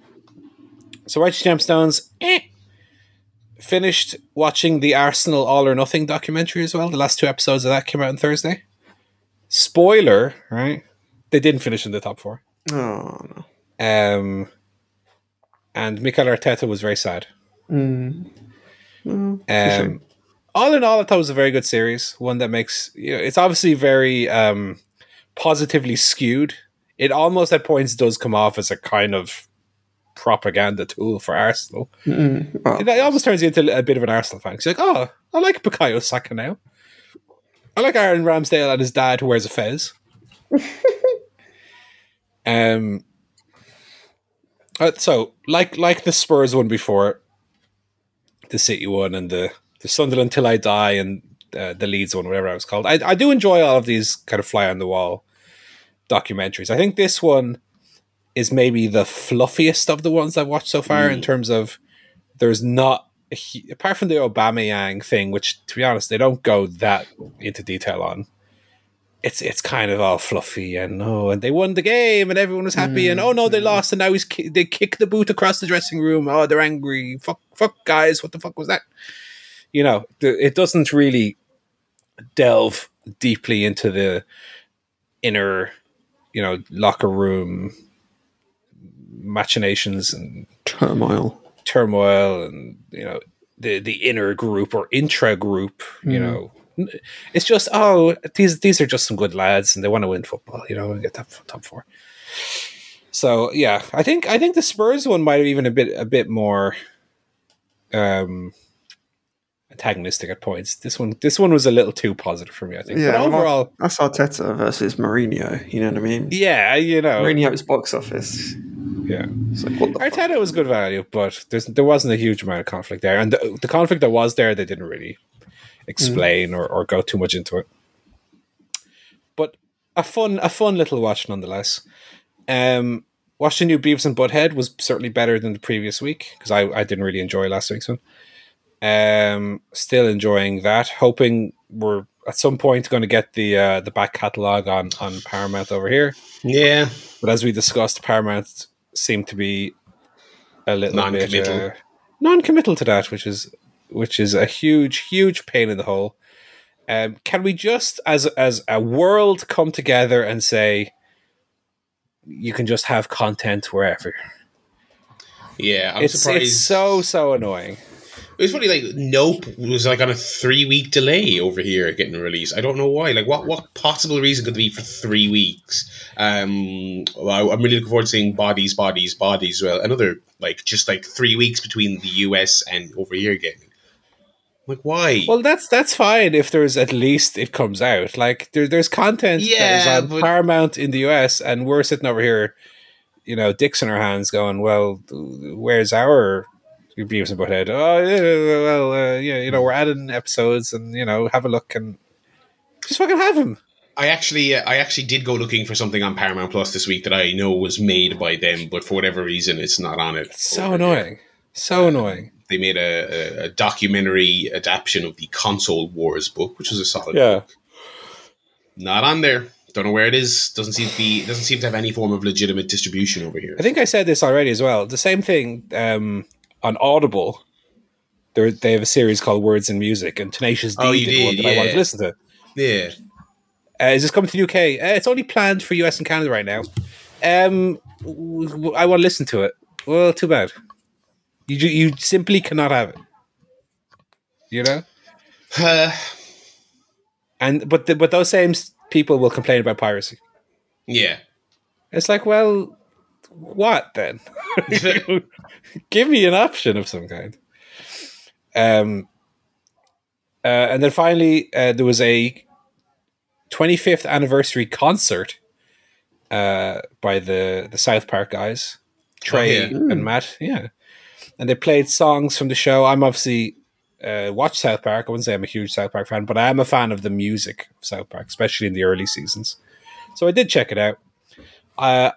so Righteous Gemstones. Eh. Finished watching the Arsenal All or Nothing documentary as well. The last two episodes of that came out on Thursday. Spoiler, right? They didn't finish in the top four. Oh no. Um, and Mikel Arteta was very sad. Mm. Mm. Um, all in all, I thought it was a very good series. One that makes you know, it's obviously very um, positively skewed. It almost at points does come off as a kind of propaganda tool for Arsenal. Mm, well, It almost turns you into a bit of an Arsenal fan. you're like, oh, I like Bukayo Saka now. I like Aaron Ramsdale and his dad who wears a fez. um. uh, so, like like the Spurs one before, the City one and the the Sunderland till I die and uh, the Leeds one, whatever it was called. I I do enjoy all of these kind of fly on the wall documentaries. I think this one is maybe the fluffiest of the ones I've watched so far in mm. terms of there's not a apart from the Aubameyang thing, which to be honest they don't go that into detail on. It's it's kind of all fluffy and oh, and they won the game and everyone was happy and oh no they mm, mm. lost and now he's ki- they kick the boot across the dressing room. Oh, they're angry. Fuck, fuck, guys, what the fuck was that? You know, it doesn't really delve deeply into the inner, you know, locker room machinations and turmoil. turmoil and you know the the inner group or intra group you know it's just oh these these are just some good lads and they want to win football you know and get that top four so yeah i think i think the spurs one might have even a bit a bit more um antagonistic at points this one this one was a little too positive for me i think Yeah, but overall That's Arteta versus Mourinho. You know what I mean? yeah you know Mourinho's box office. Yeah It's like what the fuck? Arteta was good value, but there's there wasn't a huge amount of conflict there, and the, the conflict that was there, they didn't really explain or, or go too much into it. But a fun a fun little watch nonetheless. Um, watching new Beavis and Butthead was certainly better than the previous week because I, I didn't really enjoy last week's one. Um, still enjoying that. Hoping we're at some point going to get the uh, the back catalog on on Paramount over here. Yeah, But as we discussed, Paramount seemed to be a little Non-committal. bit uh, non-committal to that, which is which is a huge, huge pain in the hole. Um, can we just, as as a world, come together and say you can just have content wherever? yeah. I'm It's surprised. it's so so annoying. It was funny. Like Nope was like on a three week delay over here getting released. I don't know why. Like what what possible reason could there be for three weeks? Um, well, I'm really looking forward to seeing bodies, bodies, bodies. Well, another like just like three weeks between the US and over here getting. Like why? Well, that's that's fine if there's at least it comes out. Like there, there's content that Yeah, is on but- Paramount in the US, and we're sitting over here, you know, dicks in our hands, going, "Well, where's our Beavis and Butthead? Oh, yeah, well, uh, yeah, you know, we're adding episodes, and you know, have a look and just fucking have them." I actually, uh, I actually did go looking for something on Paramount Plus this week that I know was made by them, but for whatever reason, it's not on it. So over there. annoying, so annoying. They made a, a, a documentary adaptation of the Console Wars book, which was a solid. Yeah, Not on there. Don't know where it is. Doesn't seem to be. Doesn't seem to have any form of legitimate distribution over here. I think I said this already as well. The same thing um, on Audible. They have a series called Words and Music, and Tenacious D Oh, you did one did, that I wanted to listen to. Yeah, Uh, is this coming to the UK? Uh, it's only planned for US and Canada right now. Um, I want to listen to it. Well, too bad. You you simply cannot have it. You know, Uh, and but the, but those same people will complain about piracy. yeah. It's like, well, what then? Give me an option of some kind. Um, uh, and then finally, uh, there was a 25th anniversary concert uh, by the the South Park guys, Trey yeah. and Matt. Yeah, and they played songs from the show. I'm obviously uh, watch South Park. I wouldn't say I'm a huge South Park fan, but I am a fan of the music of South Park, especially in the early seasons. So I did check it out. Uh,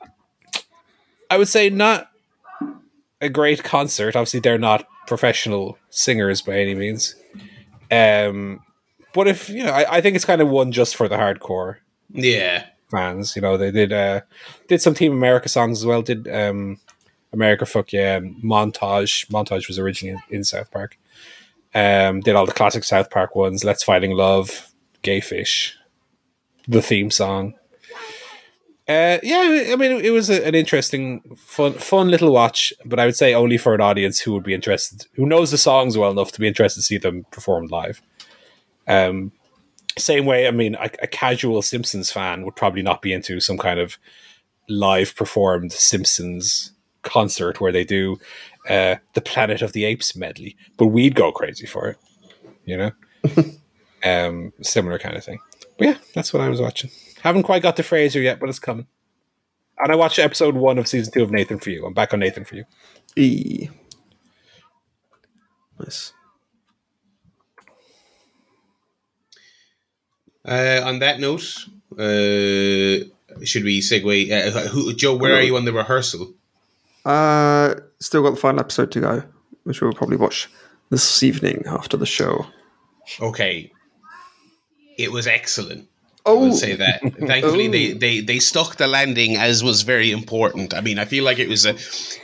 I would say not a great concert. Obviously, they're not professional singers by any means. Um, but if you know, I, I think it's kind of one just for the hardcore Yeah. fans. You know, they did uh did some Team America songs as well. Did um America Fuck Yeah Montage. Montage was originally in, in South Park. Um did all the classic South Park ones, Let's Fighting Love, Gay Fish, the theme song. Uh, yeah, I mean, it was a, an interesting, fun, fun little watch, but I would say only for an audience who would be interested, who knows the songs well enough to be interested to see them performed live. Um, same way, I mean, a, a casual Simpsons fan would probably not be into some kind of live performed Simpsons concert where they do uh, the Planet of the Apes medley, but we'd go crazy for it, you know? um, similar kind of thing. But yeah, that's what I was watching. Haven't quite got to Frasier yet, but it's coming. And I watched episode one of season two of Nathan for You. I'm back on Nathan for You. E. Nice. Uh, on that note, uh, should we segue? Uh, who, Joe, where are you on the rehearsal? Uh, still got the final episode to go, which we'll probably watch this evening after the show. Okay. It was excellent. I Oh, would say that. Thankfully, Oh. they, they they stuck the landing as was very important. I mean, I feel like it was a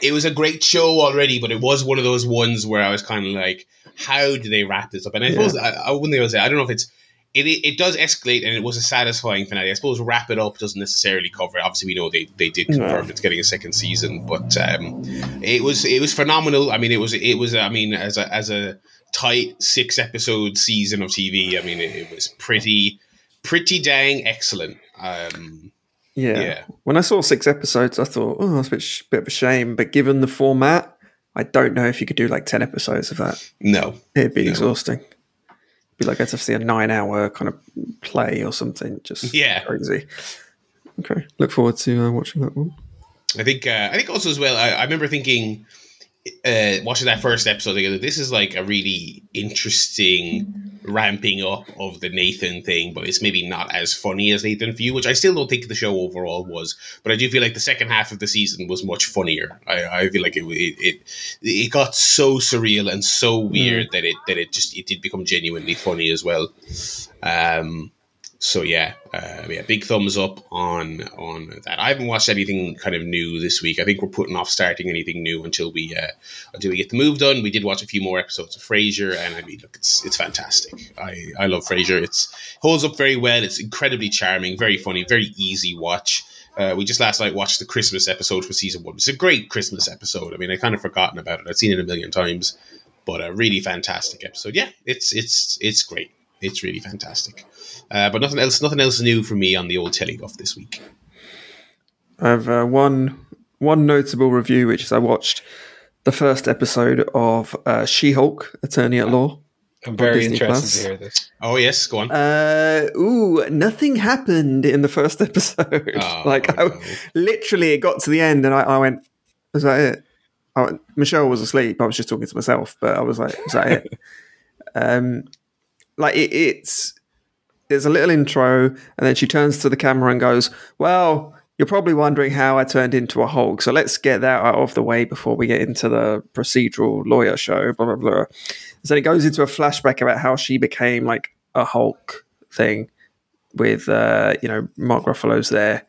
it was a great show already, but it was one of those ones where I was kind of like, how do they wrap this up? And I suppose I, I wouldn't even say I don't know if it's it, it does escalate and it was a satisfying finale. I suppose wrap it up doesn't necessarily cover it. Obviously, we know they, they did confirm it's getting a second season, but um, it was it was phenomenal. I mean, it was it was I mean as a as a tight six episode season of TV. I mean, it, it was pretty pretty dang excellent. Um, yeah. yeah. When I saw six episodes, I thought, oh, that's a bit, sh- bit of a shame. But given the format, I don't know if you could do like 10 episodes of that. no, It'd be No. exhausting. be like I'd have to see a nine hour kind of play or something. Just Yeah. crazy. Okay. Look forward to uh, watching that one. I think uh, I think also as well. I, I remember thinking, uh, watching that first episode together. This is like a really interesting ramping up of the Nathan thing, but it's maybe not as funny as Nathan for you, which I still don't think the show overall was. But I do feel like the second half of the season was much funnier. I, I feel like it, it it it got so surreal and so weird that it that it just it did become genuinely funny as well. Um, so yeah, uh, yeah, big thumbs up on on that. I haven't watched anything kind of new this week. I think we're putting off starting anything new until we uh, until we get the move done. We did watch a few more episodes of Frasier, and I mean, look, it's it's fantastic. I I love Frasier. It's holds up very well. It's incredibly charming, very funny, very easy watch. Uh, we just last night watched the Christmas episode for season one. It's a great Christmas episode. I mean, I kind of forgotten about it. I've seen it a million times, but a really fantastic episode. Yeah, it's it's it's great. It's really fantastic. Uh, but nothing else, nothing else new for me on the old teleguff this week. I have uh, one one notable review, which is I watched the first episode of uh, She Hulk, Attorney at Law. I'm very Disney interested Plus. to hear this. Oh yes, go on. Uh, ooh, nothing happened in the first episode. Oh, like, I, literally, it got to the end, and I, I went, "Was that it?" I went, Michelle was asleep. I was just talking to myself, but I was like, "Was that it?" um, like it, it's there's a little intro, and then she turns to the camera and goes, "Well." You're probably wondering how I turned into a Hulk, so let's get that out of the way before we get into the procedural lawyer show. Blah blah blah. So it goes into a flashback about how she became like a Hulk thing with uh, you know Mark Ruffalo's there.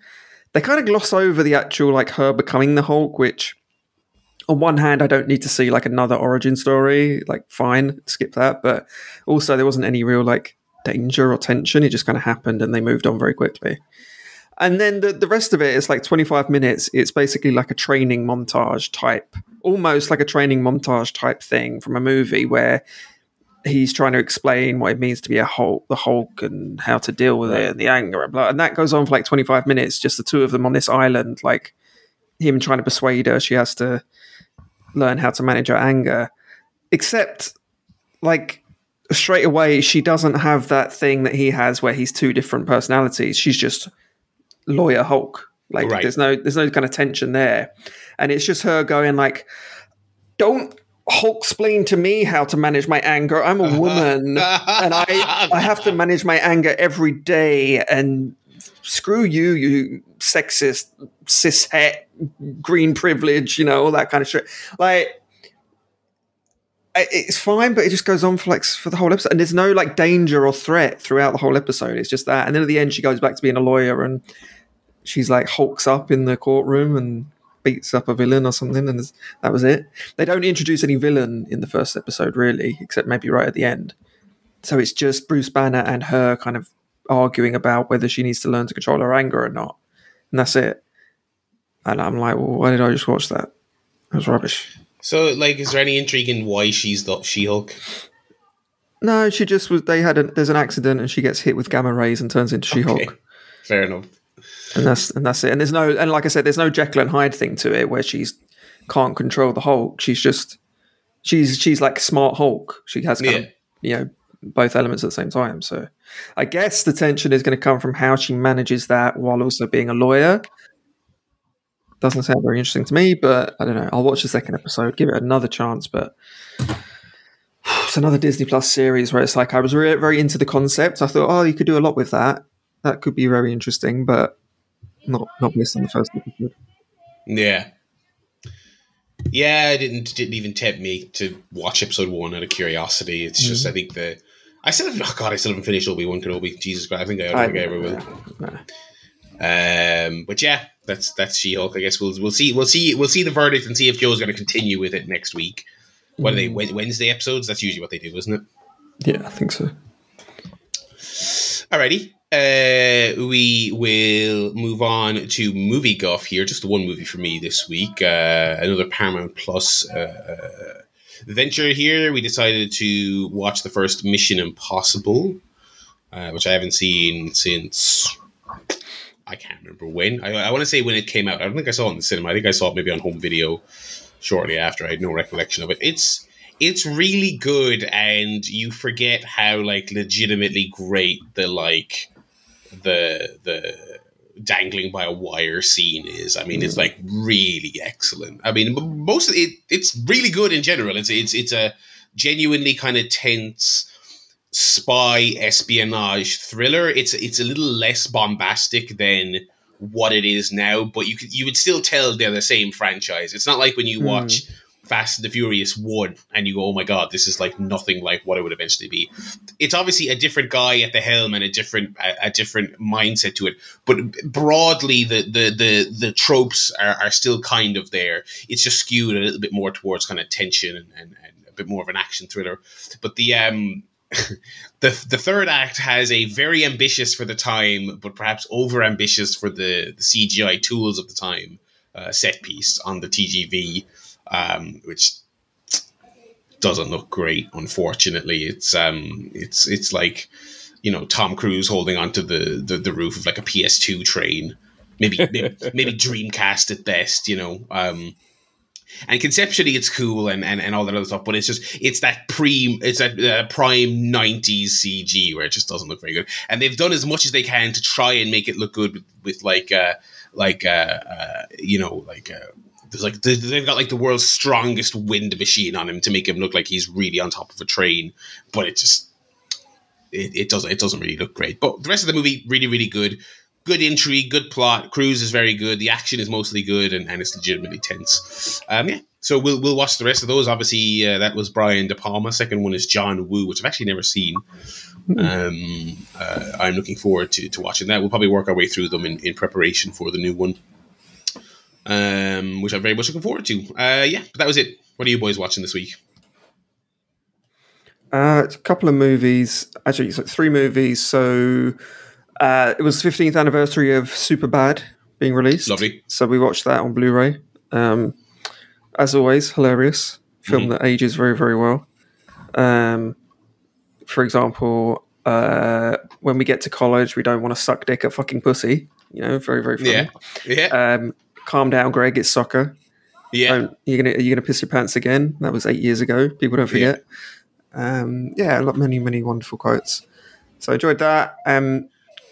They kind of gloss over the actual like her becoming the Hulk, which on one hand I don't need to see like another origin story. Like fine, skip that. But also there wasn't any real like danger or tension. It just kind of happened and they moved on very quickly. And then the, the rest of it is like 25 minutes. It's basically like a training montage type, almost like a training montage type thing from a movie where he's trying to explain what it means to be a Hulk, the Hulk, and how to deal with it, and the anger, and blah. And that goes on for like 25 minutes, just the two of them on this island, like him trying to persuade her she has to learn how to manage her anger. Except, like, straight away, she doesn't have that thing that he has where he's two different personalities. She's just lawyer Hulk. Like, Right. there's no, there's no kind of tension there, and it's just her going like, "Don't Hulk explain to me how to manage my anger. I'm a woman, and I I have to manage my anger every day. And screw you, you sexist, cishet, green privilege, you know, all that kind of shit. Like, it's fine, but it just goes on for like for the whole episode, and there's no like danger or threat throughout the whole episode. It's just that, and then at the end, she goes back to being a lawyer, and she's like hulks up in the courtroom and beats up a villain or something, and that was it. They don't introduce any villain in the first episode, really, except maybe right at the end. So it's just Bruce Banner and her kind of arguing about whether she needs to learn to control her anger or not, and that's it. And I'm like, well, why did I just watch that? It was rubbish. So, like, is there any intrigue in why she's the She-Hulk? No, she just was. They had a, there's an accident, and she gets hit with gamma rays and turns into She-Hulk. Okay. Fair enough and that's and that's it. And there's no and like I said, there's no Jekyll and Hyde thing to it where she's can't control the Hulk. She's just she's she's like smart Hulk. She has kind yeah. of you know both elements at the same time. So I guess the tension is going to come from how she manages that while also being a lawyer. Doesn't sound very interesting to me, but I don't know. I'll watch the second episode, give it another chance. But it's another Disney Plus series where it's like I was re- very into the concept. I thought, oh, you could do a lot with that. That could be very interesting, but not not based on the first episode. Yeah. Yeah, it didn't didn't even tempt me to watch episode one out of curiosity. It's just mm-hmm. I think the I still have oh god I still haven't finished Obi Wan Kenobi. Jesus Christ, I think I don't I, think I ever will. Um, but yeah, that's that's She Hulk. I guess we'll we'll see we'll see we'll see the verdict and see if Joe's going to continue with it next week. What mm. are they Wednesday episodes? That's usually what they do, isn't it? Yeah, I think so. Alrighty uh, we will move on to movie guff here. Just one movie for me this week. Uh, another Paramount Plus uh, uh, venture here. We decided to watch the first Mission Impossible, uh, which I haven't seen since. I can't remember when. I, I want to say when it came out. I don't think I saw it in the cinema. I think I saw it maybe on home video shortly after. I had no recollection of it. It's it's really good and you forget how like legitimately great the like the the dangling by a wire scene is. I mean, mm. it's like really excellent. I mean, most of it it's really good in general. It's it's it's a genuinely kind of tense spy espionage thriller. It's it's a little less bombastic than what it is now, but you could you would still tell they're the same franchise. It's not like when you mm. Fast and the Furious one, and you go, "Oh my god, this is like nothing like what it would eventually be." It's obviously a different guy at the helm and a different a, a different mindset to it, but broadly, the the the the tropes are, are still kind of there. It's just skewed a little bit more towards kind of tension and, and, and a bit more of an action thriller. But the um the the third act has a very ambitious for the time, but perhaps over ambitious for the, the CGI tools of the time uh, set piece on the TGV um, which doesn't look great. Unfortunately, it's um, it's it's like you know Tom Cruise holding onto the the, the roof of like a PS2 train, maybe maybe, maybe Dreamcast at best. You know. Um, and conceptually it's cool and, and, and all that other stuff but it's just it's that pre it's that uh, prime 90s cg where it just doesn't look very good and they've done as much as they can to try and make it look good with, with like uh like uh, uh you know like uh there's like they've got like the world's strongest wind machine on him to make him look like he's really on top of a train, but it just it, it doesn't it doesn't really look great. But the rest of the movie really really good, good intrigue, good plot. Cruise is very good. The action is mostly good, and, and it's legitimately tense. Um, yeah. So we'll we'll watch the rest of those. Obviously, uh, that was Brian De Palma. Second one is John Woo, which I've actually never seen. Hmm. Um, uh, I'm looking forward to, to watching that. We'll probably work our way through them in, in preparation for the new one um, which I'm very much looking forward to. Uh, yeah, but that was it. What are you boys watching this week? Uh, it's a couple of movies. Actually, it's like three movies. So uh, it was 15th anniversary of Superbad being released. Lovely. So we watched that on Blu-ray. Um, as always, hilarious film mm-hmm. that ages very very well. Um, for example, uh, when we get to college, we don't want to suck dick at fucking pussy. You know, very very funny. Yeah, yeah. Um, calm down, Greg. It's soccer. Yeah, um, you're gonna you're gonna piss your pants again. That was eight years ago. People don't forget. Yeah, um, yeah a lot, many many wonderful quotes. So I enjoyed that. Um,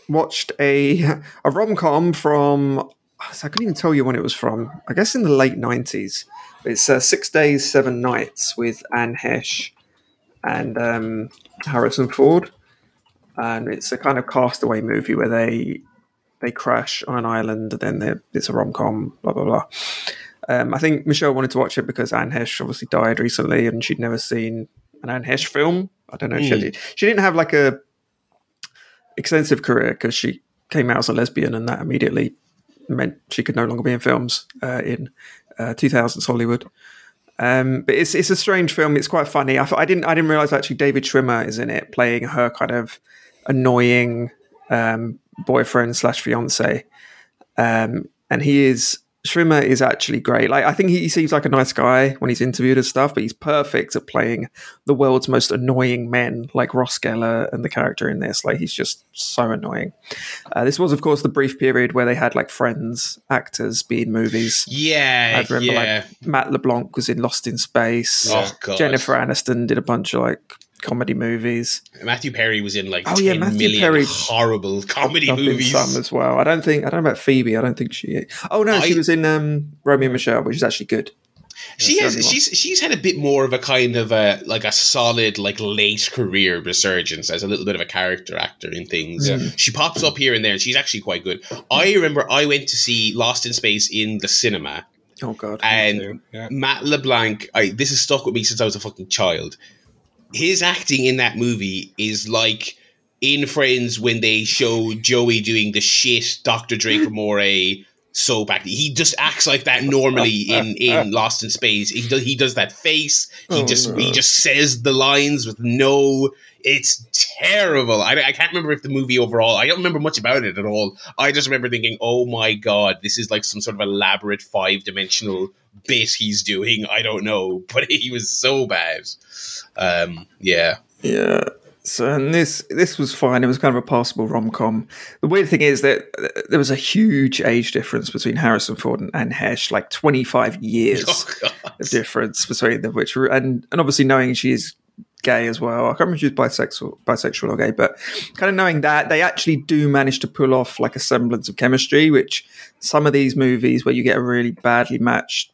watched a a rom com from I couldn't even tell you when it was from. I guess in the late nineties. It's uh, Six Days, Seven Nights with Anne Heche and um, Harrison Ford, and it's a kind of castaway movie where they they crash on an island, and then it's a rom com. Blah blah blah. Um, I think Michelle wanted to watch it because Anne Heche obviously died recently, and she'd never seen an Anne Heche film. I don't know. Mm. She, did, she didn't have like a extensive career because she came out as a lesbian, and that immediately meant she could no longer be in films uh, in uh, 2000s Hollywood. Um, but it's it's a strange film. It's quite funny. I, I, didn't I didn't realize actually David Schwimmer is in it, playing her kind of annoying um, boyfriend slash fiance, um, and he is Schwimmer is actually great. Like I think he seems like a nice guy when he's interviewed and stuff, but he's perfect at playing the world's most annoying men, like Ross Geller and the character in this. Like he's just so annoying. Uh, this was, of course, the brief period where they had like Friends actors be in movies. Yeah, I remember yeah. like Matt LeBlanc was in Lost in Space. Oh, God. Jennifer Aniston did a bunch of like comedy movies. Matthew Perry was in like oh yeah, Matthew Perry horrible comedy movies. Some as well. I don't think I don't know about Phoebe. I don't think she. Oh no, I, she was in um, Romy and Michelle, which is actually good. She has she's she's had a bit more of a kind of a like a solid like late career resurgence as a little bit of a character actor in things. Yeah. She pops up here and there and she's actually quite good. I remember I went to see Lost in Space in the cinema. Oh god. And yeah. Matt LeBlanc, I this has stuck with me since I was a fucking child his acting in that movie is like in Friends when they show Joey doing the shit Dr. Drake Ramoray soap acting. He just acts like that normally in in Lost in Space. He does he does that face. He oh, just no. he just says the lines with no. It's terrible. I, I can't remember if the movie overall. I don't remember much about it at all. I just remember thinking, oh my god, this is like some sort of elaborate five dimensional bit he's doing. I don't know, but he was so bad. Um, yeah, yeah. So and this this was fine. It was kind of a passable rom com. The weird thing is that there was a huge age difference between Harrison Ford and, and Heche, like twenty five years oh, of difference between them. Which and and obviously knowing she's gay as well. I can't remember if she was bisexual, bisexual or gay, but kind of knowing that they actually do manage to pull off like a semblance of chemistry, which some of these movies where you get a really badly matched,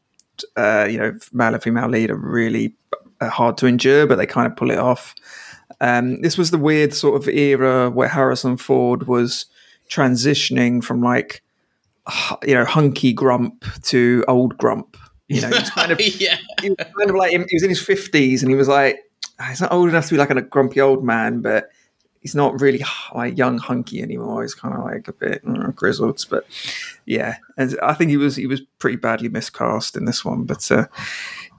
uh, you know, male and female lead are really uh, hard to endure, but they kind of pull it off. Um, this was the weird sort of era where Harrison Ford was transitioning from like, you know, hunky grump to old grump. You know, he's kind of, yeah. he was kind of like he was in his fifties, and he was like, ah, he's not old enough to be like a grumpy old man, but he's not really like young hunky anymore. He's kind of like a bit uh, grizzled, but yeah, and I think he was he was pretty badly miscast in this one. But uh,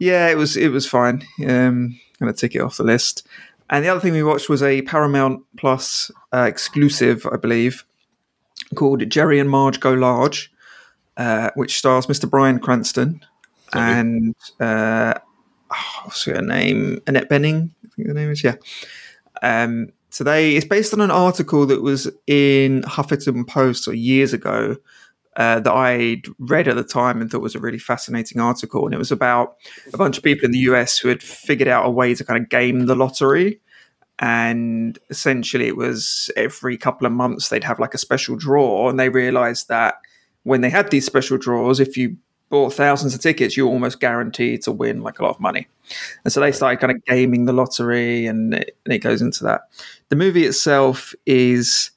yeah, it was it was fine. Um, gonna tick it off the list. And the other thing we watched was a Paramount Plus uh, exclusive, I believe, called Jerry and Marge Go Large, uh, which stars Mr. Bryan Cranston and uh, oh, what's her name? Annette Bening, I think the name is. Yeah. Um, so they it's based on an article that was in Huffington Post or years ago uh, that I read at the time and thought was a really fascinating article. And it was about a bunch of people in the US who had figured out a way to kind of game the lottery. And essentially, it was every couple of months they'd have like a special draw. And they realized that when they had these special draws, if you bought thousands of tickets, you're almost guaranteed to win like a lot of money. And so they started kind of gaming the lottery, and it, and it goes into that. The movie itself is,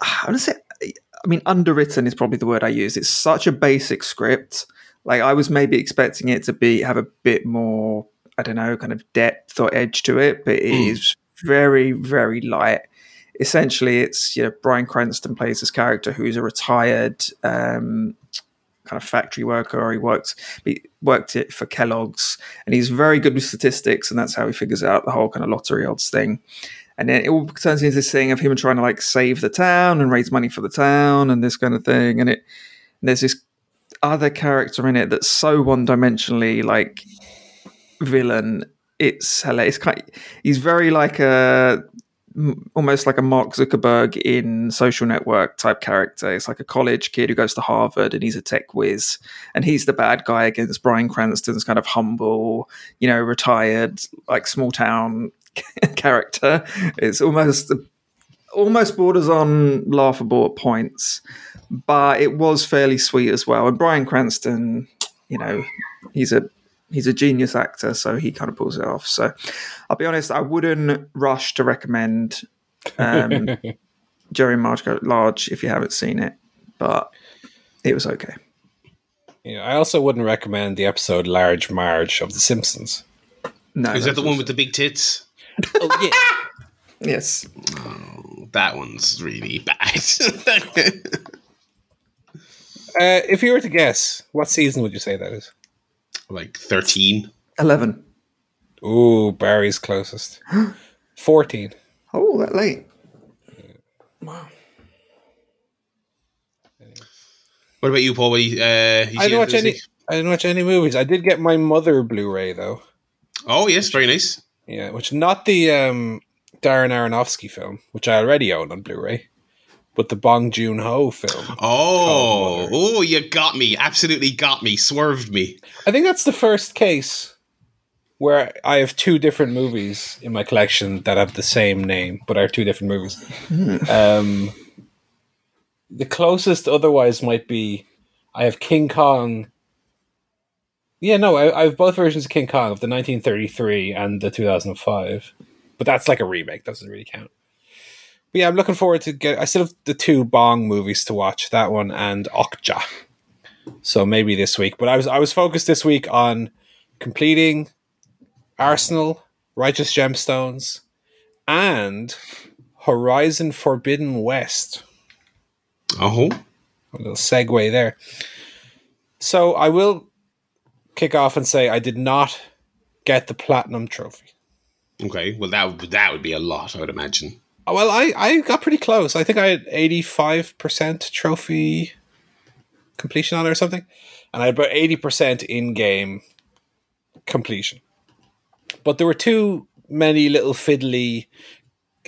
I want to say, I mean, underwritten is probably the word I use. It's such a basic script. Like I was maybe expecting it to be have a bit more, I don't know, kind of depth or edge to it, but it mm. is very, very light. Essentially, it's you know Bryan Cranston plays this character who's a retired um, kind of factory worker, or he worked he worked it for Kellogg's, and he's very good with statistics, and that's how he figures out the whole kind of lottery odds thing and then it all turns into this thing of him trying to like save the town and raise money for the town and this kind of thing. And it and there's this other character in it that's so one dimensionally like villain. It's hilarious. It's kind of, he's very like a almost like a Mark Zuckerberg in Social Network type character. It's like a college kid who goes to Harvard and he's a tech whiz, and he's the bad guy against Bryan Cranston's kind of humble, you know, retired like small town character. It's almost almost borders on laughable at points, but it was fairly sweet as well. And Bryan Cranston, you know, he's a he's a genius actor, so he kind of pulls it off. So I'll be honest, I wouldn't rush to recommend um, Jerry Marge Large if you haven't seen it, but it was okay. Yeah, I also wouldn't recommend the episode Large Marge of The Simpsons. No, Is that the one with the big tits? Oh, yeah. Yes, Oh, That one's really bad. Uh, if you were to guess, what season would you say that is? like 13. eleven. Ooh, Barry's closest. 14. Oh, that late. Wow. What about you, Paul? What do you, uh, you I didn't watch any. I didn't watch any movies. I did get my mother Blu-ray though. Oh, yes, very nice. Yeah, which not the um, Darren Aronofsky film, which I already own on Blu-ray, but the Bong Joon Ho film. Oh, oh, you got me. Absolutely got me. Swerved me. I think that's the first case where I have two different movies in my collection that have the same name, but are two different movies. Um, the closest otherwise might be I have King Kong. Yeah, no, I, I have both versions of King Kong of the 1933 and the 2005, but that's like a remake. Doesn't really count. But yeah, I'm looking forward to get. I still have the two Bong movies to watch. That one and Okja. So maybe this week. But I was I was focused this week on completing Arsenal, Righteous Gemstones, and Horizon Forbidden West. Oh, A little segue there. So I will kick off and say I did not get the platinum trophy. okay. Well, that would, that would be a lot, I would imagine. Oh, Well, I, I got pretty close. I think I had 85% trophy completion on it or something. And I had about 80% in game completion. But there were too many little fiddly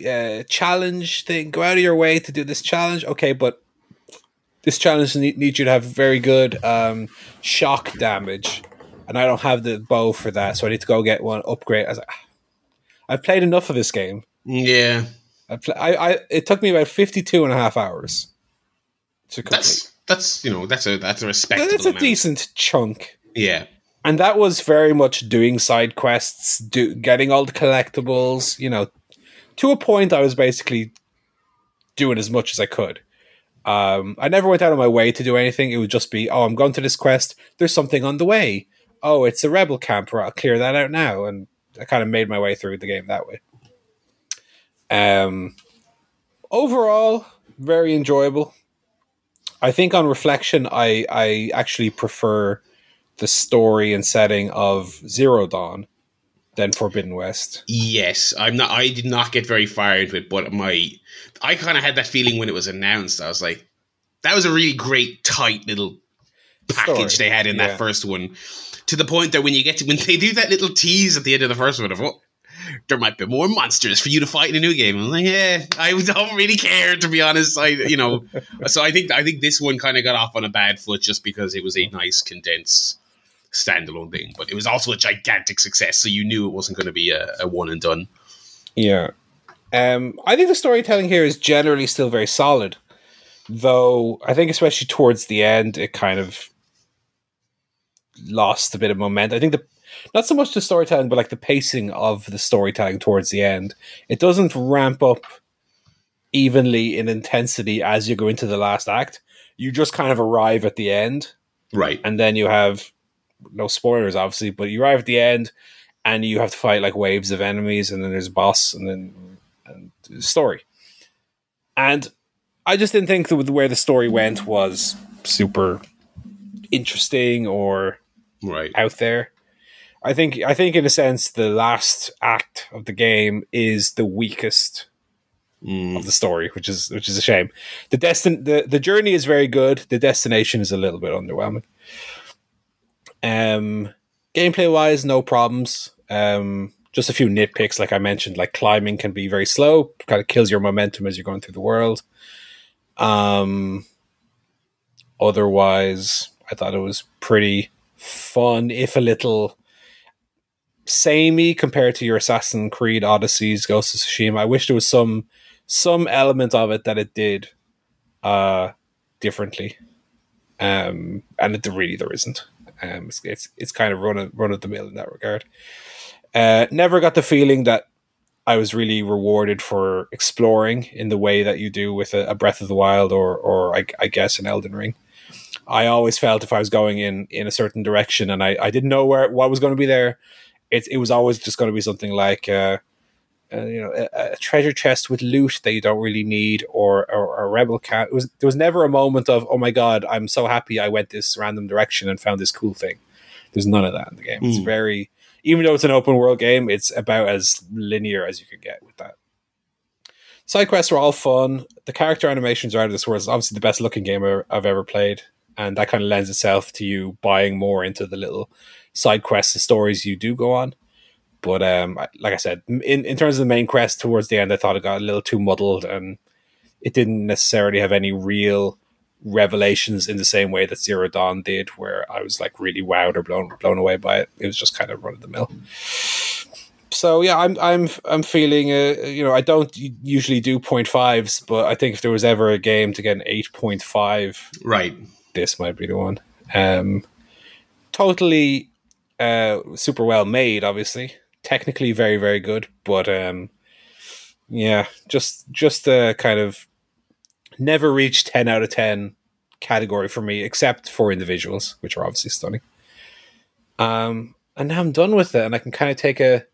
uh, challenge thing. Go out of your way to do this challenge. Okay, but this challenge need, needs you to have very good um, shock damage. And I don't have the bow for that. So I need to go get one upgrade. I was like, "Ah, I've played enough of this game. Yeah, I, I, I it took me about 52 and a half hours to complete. that's that's you know that's a that's a respectable That's a amount. decent chunk. Yeah, And that was very much doing side quests, do, getting all the collectibles, you know. To a point, I was basically doing as much as I could. Um, I never went out of my way to do anything. It would just be, oh, I'm going to this quest. There's something on the way. Oh, it's a rebel camp. Right, I'll clear that out now. And I kind of made my way through the game that way. Um, overall, very enjoyable. I think on reflection, I I actually prefer the story and setting of Zero Dawn than Forbidden West. yes. I'm not. I did not get very far into it, but my I kind of had that feeling when it was announced. I was like, that was a really great, tight little package Story, they had in yeah. that first one. To the point that when you get to when they do that little tease at the end of the first one of oh, there might be more monsters for you to fight in a new game. I'm like, yeah, I don't really care to be honest. I you know, so I think I think this one kind of got off on a bad foot just because it was a nice condensed standalone thing, but it was also a gigantic success, so you knew it wasn't going to be a, a one and done. Yeah. Um, I think the storytelling here is generally still very solid, though I think especially towards the end it kind of lost a bit of momentum. I think the not so much the storytelling, but like the pacing of the storytelling towards the end. It doesn't ramp up evenly in intensity as you go into the last act. You just kind of arrive at the end Right. and then you have no spoilers obviously but you arrive at the end and you have to fight like waves of enemies and then there's a boss and then and the story and i just didn't think that the way the story went was super interesting or Right. out there i think i think in a sense the last act of the game is the weakest Mm. of the story, which is which is a shame. The destin the, the journey is very good. The destination is a little bit underwhelming. Um, gameplay wise, no problems. Um, just a few nitpicks, like I mentioned, like climbing can be very slow, kind of kills your momentum as you're going through the world. Um, otherwise, I thought it was pretty fun, if a little samey compared to your Assassin's Creed Odysseys, Ghost of Tsushima. I wish there was some some element of it that it did uh, differently, um, and it really there isn't. Um, it's, it's it's kind of run of, run of the mill in that regard. Uh, never got the feeling that I was really rewarded for exploring in the way that you do with a, a Breath of the Wild or or I, I, guess an Elden Ring. I always felt if I was going in in a certain direction and I, I didn't know where what was going to be there, it it was always just going to be something like uh, uh, you know a, a, treasure chest with loot that you don't really need or, or, a rebel cat. It was there was never a moment of oh my god I'm so happy I went this random direction and found this cool thing. There's none of that in the game. Mm. It's hmm. very even though it's an open world game, it's about as linear as you can get with that. Side quests are all fun. The character animations are out of this world. It's obviously the best looking game I've ever played, and that kind of lends itself to you buying more into the little side quests and stories you do go on. But um, like I said, in, in terms of the main quest towards the end, I thought it got a little too muddled and it didn't necessarily have any real revelations in the same way that Zero Dawn did, where I was like really wowed or blown blown away by it. It was just kind of run of the mill. So yeah, I'm I'm I'm feeling uh, you know I don't usually do point fives, but I think if there was ever a game to get an eight point five, right, this might be the one. Um, totally, uh, super well made, obviously, technically very very good, but um, yeah, just just a kind of never reached 10 out of 10 category for me, except for individuals, which are obviously stunning. Um, and now I'm done with it, and I can kind of take a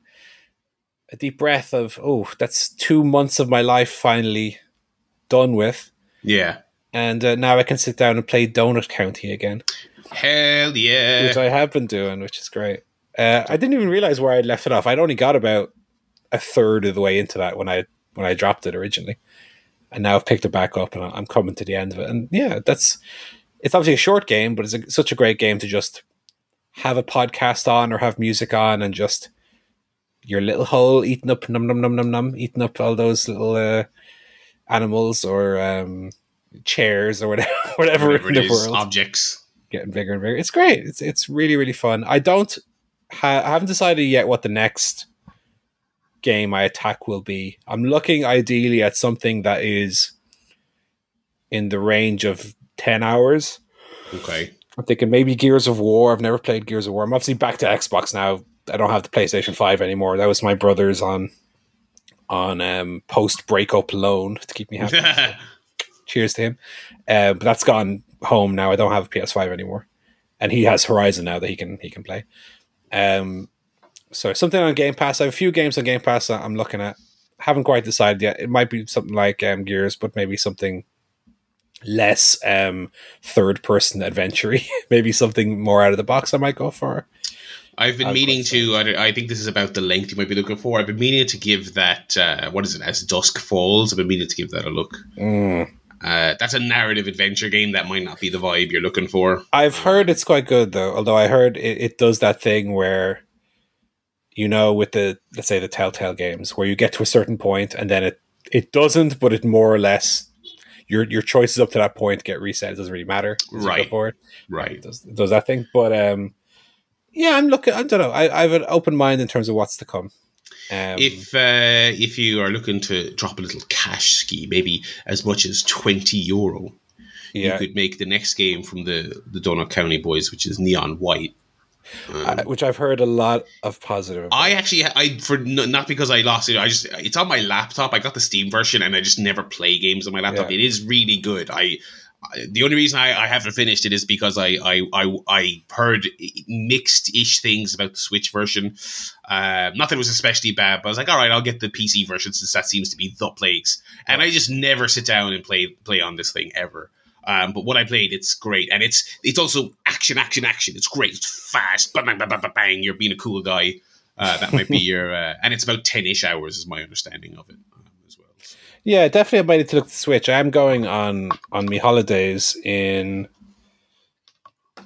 a deep breath of, oh, that's two months of my life finally done with. Yeah. And uh, now I can sit down and play Donut County again. Hell yeah. Which I have been doing, which is great. Uh, I didn't even realize where I'd left it off. I'd only got about a third of the way into that when I when I dropped it originally and now I've picked it back up and I'm coming to the end of it. And yeah, that's it's obviously a short game, but it's a, such a great game to just have a podcast on or have music on and just your little hole eating up num num num num num eating up all those little uh, animals or um, chairs or whatever whatever, whatever in the world objects getting bigger and bigger. It's great. It's it's really really fun. I don't ha- I haven't decided yet what the next game I attack will be. I'm looking ideally at something that is in the range of 10 hours. Okay. I'm thinking maybe Gears of War. I've never played Gears of War. I'm obviously back to Xbox now. I don't have the PlayStation 5 anymore. That was my brother's on on um, post breakup loan to keep me happy. Cheers to him. Uh, but that's gone home now. I don't have a PS5 anymore. And he has Horizon now that he can he can play. Um, so something on Game Pass. I have a few games on Game Pass that I'm looking at. Haven't quite decided yet. It might be something like um, Gears, but maybe something less um, third person adventure maybe something more out of the box I might go for. I've been meaning to. I, I, think this is about the length you might be looking for. I've been meaning to give that. Uh, what is it? As Dusk Falls. I've been meaning to give that a look. Mm. Uh, that's a narrative adventure game that might not be the vibe you're looking for. I've heard it's quite good though. Although I heard it, it does that thing where you know, with the let's say the Telltale games, where you get to a certain point and then it it doesn't, but it more or less your your choices up to that point get reset. It doesn't really matter. Right. Right. It does, it does that thing. But um yeah, I'm looking I don't know. I, I have an open mind in terms of what's to come. Um, if uh, if you are looking to drop a little cash ski, maybe as much as twenty euro, yeah. you could make the next game from the the Donut County boys, which is Neon White, um, which I've heard a lot of positive. About. I actually, I for not because I lost it. I just it's on my laptop. I got the Steam version, and I just never play games on my laptop. Yeah. It is really good. I the only reason I, I, haven't finished it is because I I, I, I heard mixed ish things about the Switch version. Uh, not that it was especially bad, but I was like, all right, I'll get the PC version since that seems to be the place. And I just never sit down and play play on this thing ever. Um, but what I played, it's great, and it's it's also action, action, action. It's great. It's fast. Bang, bang, bang, bang, bang. You're being a cool guy. Uh, that might be your, uh, and it's about ten ish hours, is my understanding of it. Yeah, definitely. I might need to look at the Switch. I'm going on on me holidays in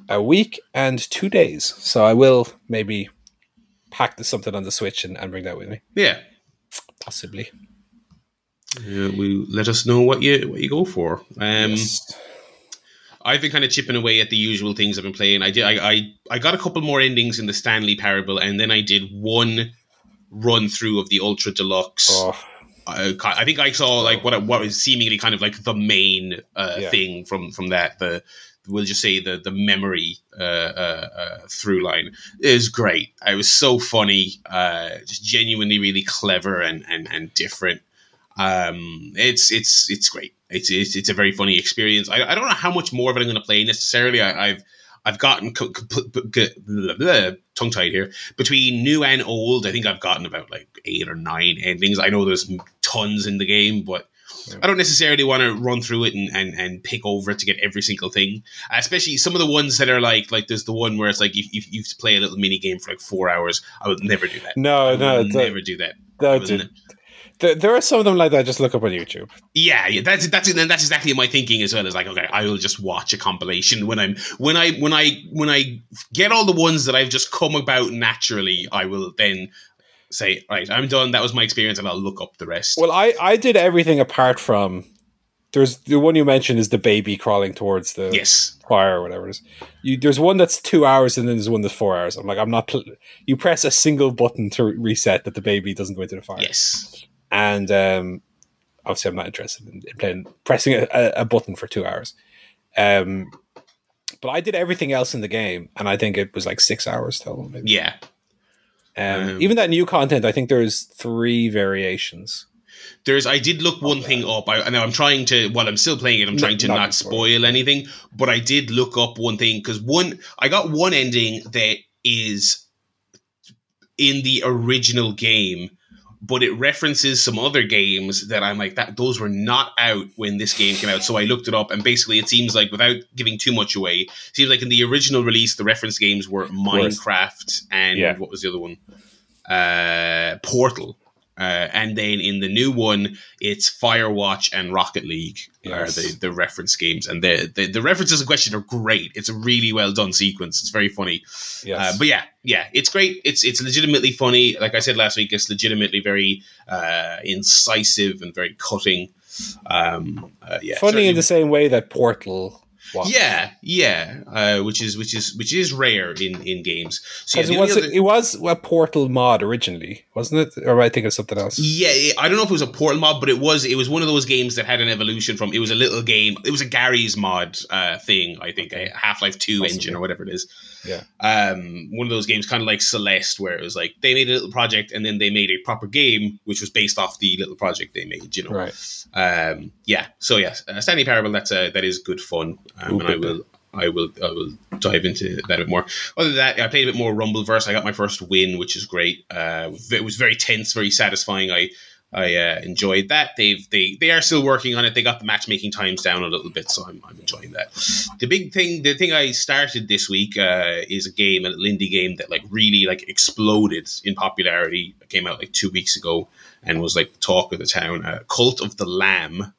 a week and two days, so I will maybe pack the, something on the Switch and, and bring that with me. Yeah, possibly. Uh, we let us know what you what you go for. Um, yes. I've been kind of chipping away at the usual things I've been playing. I did. I, I I got a couple more endings in the Stanley Parable, and then I did one run through of the Ultra Deluxe. Oh. Uh, I think I saw like what what was seemingly kind of like the main uh, Yeah. thing from from that the we'll just say the the memory uh, uh, uh, through line is great. It was so funny, uh, just genuinely really clever and and and different. Um, it's it's it's great. It's it's, it's a very funny experience. I, I don't know how much more of it I'm going to play necessarily. I, I've I've gotten co- co- tongue tied here between new and old. I think I've gotten about like eight or nine endings. I know there's tons in the game, but I don't necessarily want to run through it and, and, and pick over it to get every single thing. Uh, especially some of the ones that are like like there's the one where it's like if, if you have to play a little mini game for like four hours. I would never do that. No, no, never do that. Don't would ne- There, there are some of them like that. Just look up on YouTube. Yeah, yeah, that's that's and that's exactly my thinking as well. Is like, okay, I will just watch a compilation when I'm when I when I when I get all the ones that I've just come about naturally. I will then say, right, I'm done. That was my experience, and I'll look up the rest. Well, I I did everything apart from. There's the one you mentioned is the baby crawling towards the yes, choir or whatever it is. You, there's one that's two hours and then there's one that's four hours. I'm like, I'm not. Pl- you press a single button to reset that the baby doesn't go into the fire. yes, and um, obviously I'm not interested in, in playing pressing a, a, a button for two hours. Um, but I did everything else in the game, and I think it was like six hours total. Maybe. yeah. Um, Um, even that new content, I think there's three variations. There's. I did look one thing up. I now I'm trying to. While I'm still playing it, I'm No, trying to not not, spoil anything. But I did look up one thing because one. I got one ending that is in the original game, but it references some other games that I'm like that. Those were not out when this game came out. So I looked it up, and basically, it seems like without giving too much away, it seems like in the original release, the reference games were Minecraft and Yeah. what was the other one? Uh, Portal. Uh, and then in the new one, it's Firewatch and Rocket League Yes. are the, the reference games, and the, the the references in question are great. It's a really well done sequence. It's very funny. Yes. Uh, but yeah, yeah, it's great. It's it's legitimately funny. Like I said last week, it's legitimately very uh, incisive and very cutting. Um, uh, yeah, Funny certainly- in the same way that Portal yeah, yeah, uh, which is which is which is rare in in games. So yeah, it was other- it was a Portal mod originally, wasn't it? Or am I thinking of something else? Yeah, I don't know if it was a Portal mod, but it was it was one of those games that had an evolution from. It was a little game. It was a Garry's Mod uh, thing, I think, a Half Life Two Possibly. engine or whatever it is. Yeah. Um, one of those games, kind of like Celeste, where it was like they made a little project and then they made a proper game, which was based off the little project they made. You know. Right. Um, yeah. So yes, uh, Stanley Parable. That's uh, that is good fun, um, and I will. I will I will dive into that a bit more. Other than that, I played a bit more Rumbleverse. I got my first win, which is great. Uh, it was very tense, very satisfying. I I uh, enjoyed that. They've they they are still working on it. They got the matchmaking times down a little bit, so I'm, I'm enjoying that. The big thing, the thing I started this week uh, is a game, a indie game that like really like exploded in popularity. It came out like two weeks ago and was like the talk of the town. Uh, Cult of the Lamb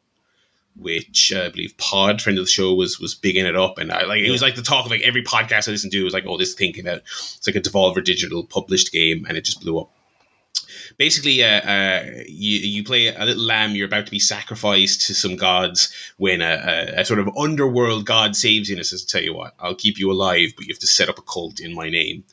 which uh, I believe Pod, friend of the show, was was bigging it up, and I like it was like the talk of like every podcast I listened to was like, oh, this thing came out. It's like a Devolver Digital published game, and it just blew up. Basically, uh, uh, you you play a little lamb. You're about to be sacrificed to some gods when a, a, a sort of underworld god saves you and says, "Tell you what, I'll keep you alive, but you have to set up a cult in my name."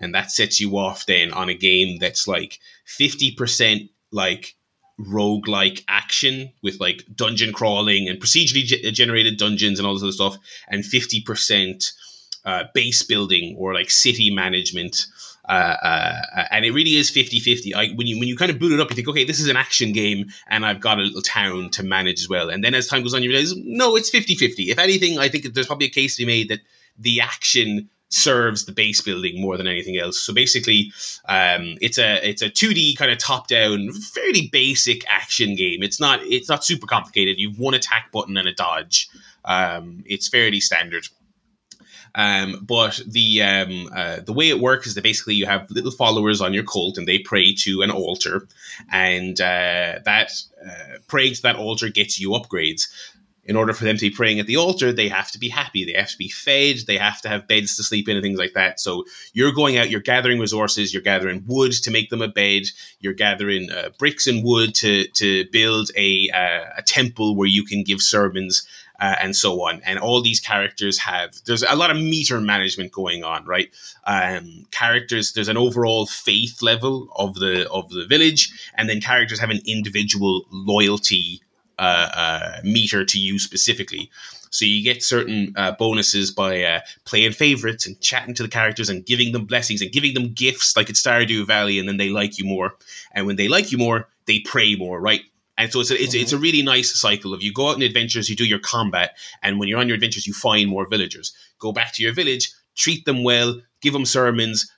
And that sets you off then on a game that's like fifty percent like roguelike action with like dungeon crawling and procedurally ge- generated dungeons and all this other stuff, and 50% uh, base building or like city management. Uh, uh, and it really is 50 50. I, when, you, when you kind of boot it up, you think, okay, this is an action game and I've got a little town to manage as well. And then as time goes on, you realize, no, it's 50 50. If anything, I think there's probably a case to be made that the action serves the base building more than anything else. So basically, um, it's a it's a two D kind of top down, fairly basic action game. It's not it's not super complicated. You've one attack button and a dodge. Um, it's fairly standard. Um, but the um, uh, the way it works is that basically you have little followers on your cult and they pray to an altar, and uh, that uh, praying to that altar gets you upgrades. In order for them to be praying at the altar, they have to be happy. They have to be fed. They have to have beds to sleep in and things like that. So you're going out, you're gathering resources, you're gathering wood to make them a bed, you're gathering uh, bricks and wood to to build a uh, a temple where you can give sermons. Uh, and so on. And all these characters have there's a lot of meter management going on, right? Um, characters there's an overall faith level of the of the village, and then characters have an individual loyalty uh, uh, meter to you specifically. So you get certain uh, bonuses by uh, playing favorites and chatting to the characters and giving them blessings and giving them gifts like at Stardew Valley, and then they like you more. And when they like you more, they pray more, right? And so it's a, it's, it's a mm-hmm. really nice cycle of you go out on adventures, you do your combat, and when you're on your adventures, you find more villagers. Go back to your village, treat them well, give them sermons,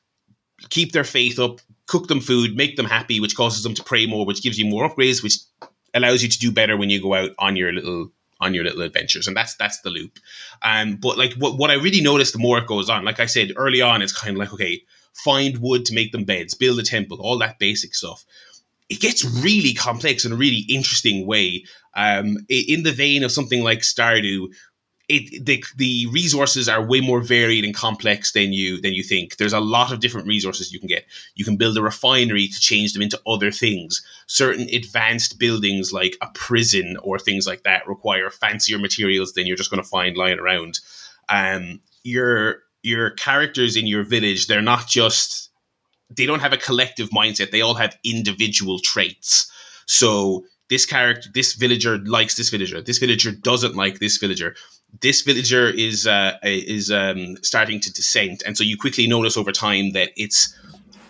keep their faith up, cook them food, make them happy, which causes them to pray more, which gives you more upgrades, which allows you to do better when you go out on your little on your little adventures. And that's that's the loop. Um but like what, what i really noticed the more it goes on like i said early on it's kind of like okay find wood to make them beds build a temple all that basic stuff. It gets really complex in a really interesting way. Um in the vein of something like stardew it the the resources are way more varied and complex than you than you think. There's a lot of different resources you can get. You can build a refinery to change them into other things. Certain advanced buildings like a prison or things like that require fancier materials than you're just going to find lying around. Um, your your characters in your village, they're not just they don't have a collective mindset. They all have individual traits. So this character, this villager likes this villager. This villager doesn't like this villager this villager is uh, is um, starting to descend, and so you quickly notice over time that it's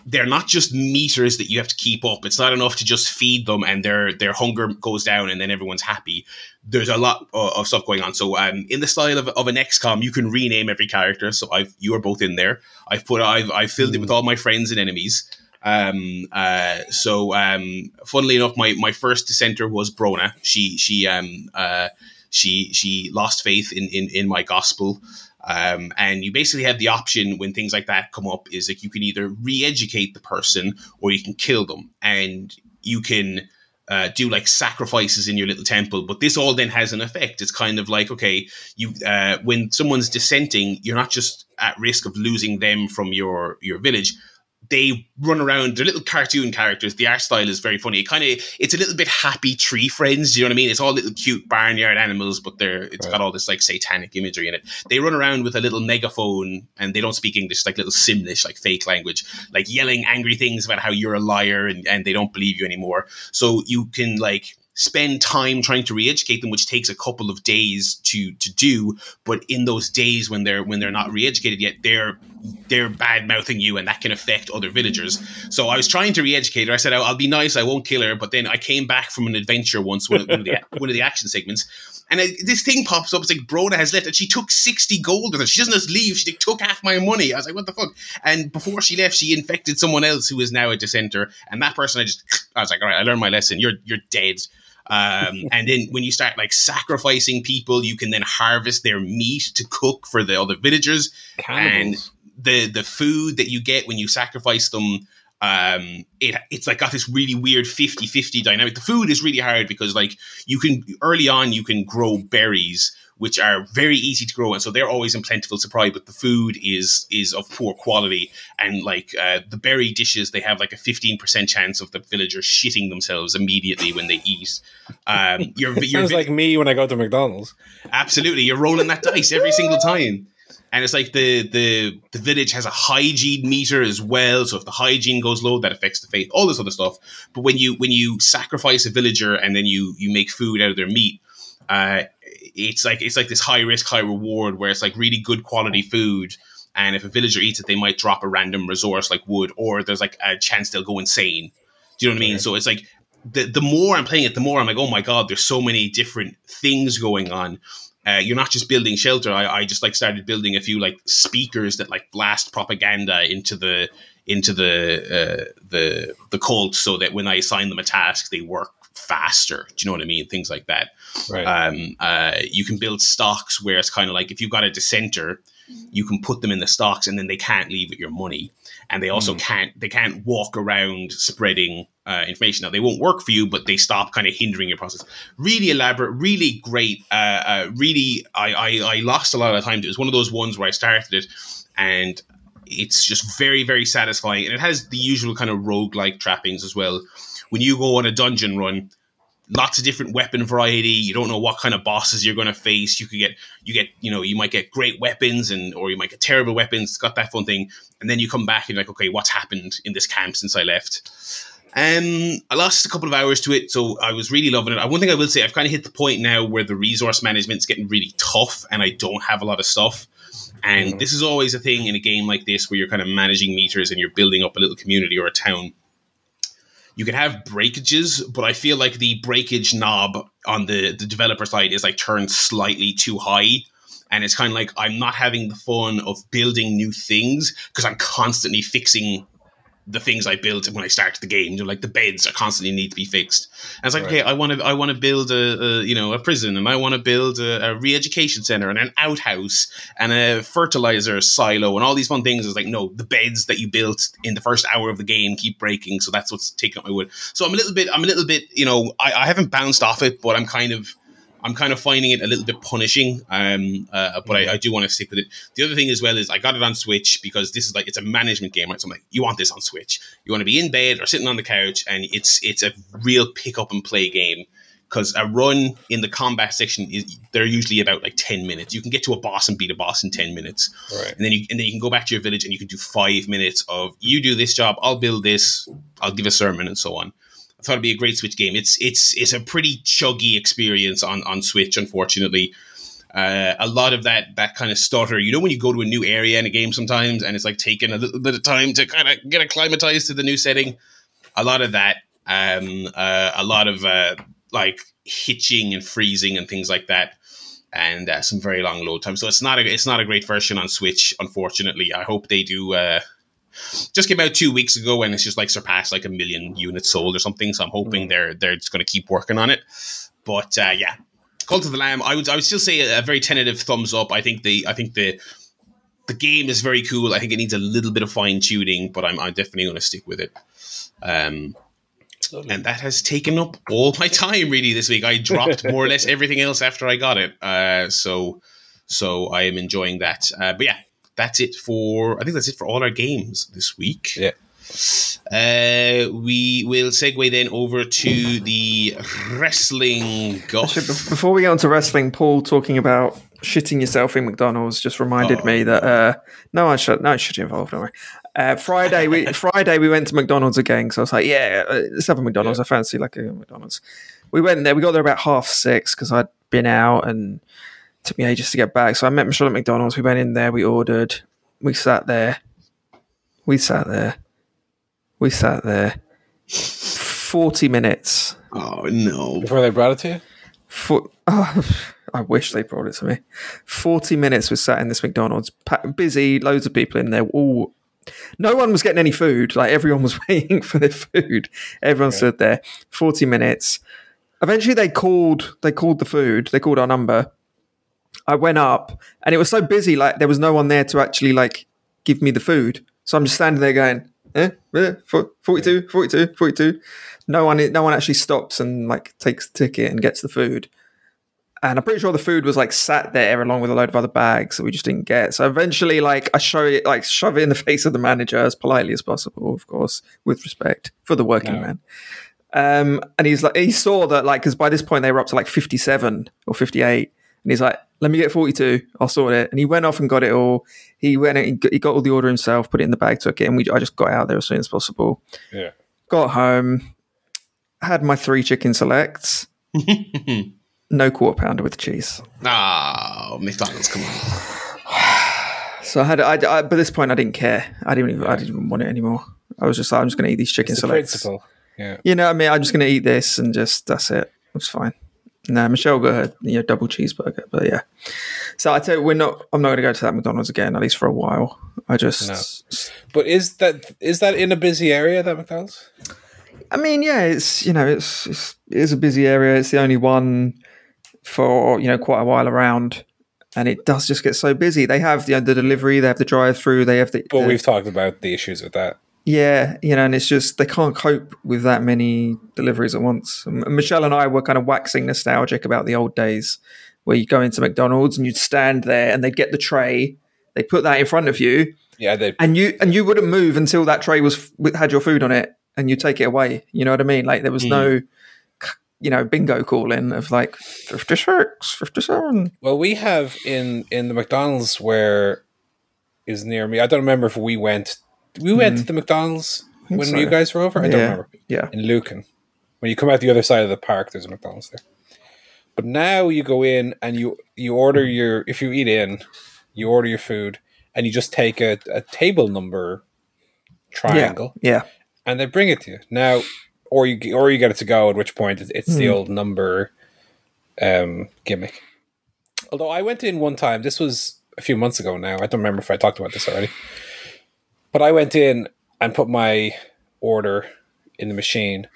they're not just meters that you have to keep up. It's not enough to just feed them and their their hunger goes down and then everyone's happy. There's a lot of, of stuff going on. So um, in the style of, of an XCOM, you can rename every character. So I've you are both in there. I've put I've I've filled it with all my friends and enemies. Um, uh, so um, funnily enough, my my first dissenter was Brona. She she um uh she she lost faith in in, in my gospel. Um, and you basically have the option when things like that come up is like you can either re-educate the person or you can kill them, and you can uh, do like sacrifices in your little temple. But this all then has an effect. It's kind of like okay, you uh, when someone's dissenting, you're not just at risk of losing them from your your village, they run around. They're little cartoon characters. The art style is very funny. It kind of it's a little bit happy tree friends. You know what I mean? It's all little cute barnyard animals, but they're it's right. got all this like satanic imagery in it. They run around with a little megaphone and they don't speak English, like little Simlish, like fake language, like yelling angry things about how you're a liar and, and they don't believe you anymore. So you can like spend time trying to re-educate them, which takes a couple of days to to do. But in those days when they're when they're not re-educated yet, they're they're bad mouthing you, and that can affect other villagers. So I was trying to re-educate her. I said I'll, be nice, I won't kill her. But then I came back from an adventure once, one, one of the one of the action segments, and this thing pops up. It's like Brona has left, and she took sixty gold with her. She doesn't just leave; she took half my money. I was like, "What the fuck?" And before she left, she infected someone else who is now a dissenter. And that person, I just, I was like, "All right, I learned my lesson. You're you're dead." Um, and then when you start like sacrificing people, you can then harvest their meat to cook for the other villagers. Cannibals. And the the food that you get when you sacrifice them, um, it it's like got this really weird 50-50 dynamic. The food is really hard because like you can early on you can grow berries which are very easy to grow, and so they're always in plentiful supply. But the food is is of poor quality, and like uh, the berry dishes, they have like a fifteen percent chance of the villagers shitting themselves immediately when they eat. Um, you're, you're sounds like me when I go to McDonald's. Absolutely, you're rolling that dice every single time. And it's like the the the village has a hygiene meter as well. So if the hygiene goes low, that affects the faith, all this other stuff. But when you when you sacrifice a villager and then you you make food out of their meat, uh, it's like it's like this high risk, high reward where it's like really good quality food. And if a villager eats it, they might drop a random resource like wood, or there's like a chance they'll go insane. Do you know what I mean? So it's like the the more I'm playing it, the more I'm like, oh my god, there's so many different things going on. Uh, you're not just building shelter. I, I just like started building a few like speakers that like blast propaganda into the into the uh, the the cult, so that when I assign them a task, they work faster. Do you know what I mean? Things like that. Right. Um, uh, you can build stocks where it's kind of like if you've got a dissenter, you can put them in the stocks and then they can't leave with your money. And they also can't they can't walk around spreading uh, information. Now they won't work for you, but they stop kind of hindering your process. Really elaborate, really great. Uh, uh, really, I, I I lost a lot of time. It was one of those ones where I started it, and it's just very very satisfying, and it has the usual kind of roguelike trappings as well. When you go on a dungeon run, lots of different weapon variety. You don't know what kind of bosses you're going to face. You could get you get you know you might get great weapons and or you might get terrible weapons. It's got that fun thing, and then you come back and you're like, okay, what's happened in this camp since I left? Um, I lost a couple of hours to it, so I was really loving it. Uh, One thing I will say, I've kind of hit the point now where the resource management's getting really tough, and I don't have a lot of stuff. And this is always a thing in a game like this where you're kind of managing meters and you're building up a little community or a town you can have breakages, but I feel like the breakage knob on the, the developer side is like turned slightly too high. And it's kind of like I'm not having the fun of building new things because I'm constantly fixing the things I built when I started the game. You know, like the beds are constantly need to be fixed. And it's like, Right. okay, I want to, I want to build a, a, you know, a prison, and I want to build a, a re-education center, and an outhouse, and a fertilizer silo, and all these fun things. It's like, no, the beds that you built in the first hour of the game keep breaking, so that's what's taking up my wood. So I'm a little bit, I'm a little bit, you know, I, I haven't bounced off it, but I'm kind of. I'm kind of finding it a little bit punishing, um, uh, but I, I do want to stick with it. The other thing as well is I got it on Switch because this is like it's a management game, right? So I'm like, you want this on Switch? You want to be in bed or sitting on the couch, and it's it's a real pick up and play game because a run in the combat section is they're usually about like ten minutes. You can get to a boss and beat a boss in ten minutes, Right. and then you and then you can go back to your village and you can do five minutes of you do this job, I'll build this, I'll give a sermon, and so on. I thought it'd be a great Switch game. It's it's it's a pretty chuggy experience on on Switch, unfortunately. Uh, a lot of that that kind of stutter. You know when you go to a new area in a game sometimes, and it's like taking a little bit of time to kind of get acclimatized to the new setting. A lot of that. Um, uh, a lot of uh, like hitching and freezing and things like that, and uh, some very long load time. So it's not a it's not a great version on Switch, unfortunately. I hope they do. Just came out two weeks ago and it's just like surpassed like a million units sold or something. So I'm hoping they're they're just going to keep working on it. But uh, yeah, Cult of the Lamb. I would I would still say a, a very tentative thumbs up. I think the I think the the game is very cool. I think it needs a little bit of fine tuning, but I'm I'm definitely going to stick with it. Um, Lovely. and that has taken up all my time really this week. I dropped more or less everything else after I got it. Uh, so so I am enjoying that. Uh, but yeah, that's it for I think that's it for all our games this week. Yeah. Uh, we will segue then over to the wrestling guff. Actually, before we get on to wrestling, Paul talking about shitting yourself in McDonald's just reminded Oh. me that uh, no, I should no, I should involved. Don't worry. Uh, Friday, we Friday we went to McDonald's again So I was like, yeah, uh, let's have a McDonald's. I fancy like a McDonald's. We went there. We got there about half six because I'd been out and it took me ages to get back. So I met Michelle at McDonald's. We went in there. We ordered. We sat there. We sat there. We sat there. Forty minutes Oh no! Before they brought it to you? for, oh, I wish they brought it to me. 40 minutes was sat in this McDonald's, busy, loads of people in there. All, no one was getting any food. Like everyone was waiting for their food. Everyone stood there. 40 minutes. Eventually they called, they called the food. They called our number. I went up and it was so busy. Like there was no one there to actually like give me the food. So I'm just standing there going, eh, eh, fo- 42, 42, 42 no one no one actually stops and like takes the ticket and gets the food. And i'm pretty sure the food was like sat there along with a load of other bags that we just didn't get. So eventually like i show it like shove it in the face of the manager as politely as possible of course with respect for the working No. man. Um and he's like he saw that like because by this point they were up to like 57 or 58 and he's like let me get 42 i'll sort it and he went off and got it all he went and he got- all the order himself put it in the bag took it and we i just got out there as soon as possible Yeah. got home, had my three chicken selects, no quarter pounder with cheese. Ah, McDonald's, come on. So I had, I, I, by this point, I didn't care. I didn't, even, I didn't even want it anymore. I was just like, I'm just going to eat these chicken It's selects. principle. Yeah. You know, what I mean, I'm just going to eat this and just that's it. It's fine. No, Michelle got her you know, double cheeseburger, but yeah. So I tell you, we're not. I'm not going to go to that McDonald's again, at least for a while. I just But is that is that in a busy area that McDonald's? I mean, yeah, it's you know, it's, it's it is a busy area. It's the only one for you know quite a while around, and it does just get so busy. They have the the delivery, they have the drive through, they have the. But the- we've talked about the issues with that. Yeah, you know, and it's just they can't cope with that many deliveries at once. And Michelle and I were kind of waxing nostalgic about the old days where you go into McDonald's and you'd stand there and they'd get the tray, they put that in front of you, Yeah, they and you and you wouldn't move until that tray was had your food on it, and you take it away. You know what I mean? Like there was hmm. no, you know, bingo calling of like 56, 57. Well, we have in in the McDonald's where is near me. I don't remember if we went. We went to the McDonald's when so. you guys were over. I don't remember. Yeah, In Lucan, when you come out the other side of the park, there's a McDonald's there. But now you go in and you you order your if you eat in, you order your food and you just take a, a table number triangle yeah, and they bring it to you now, or you or you get it to go. At which point it's, it's the Hmm. old number um, gimmick. Although I went in one time, this was a few months ago now. I don't remember if I talked about this already, but I went in and put my order in the machine,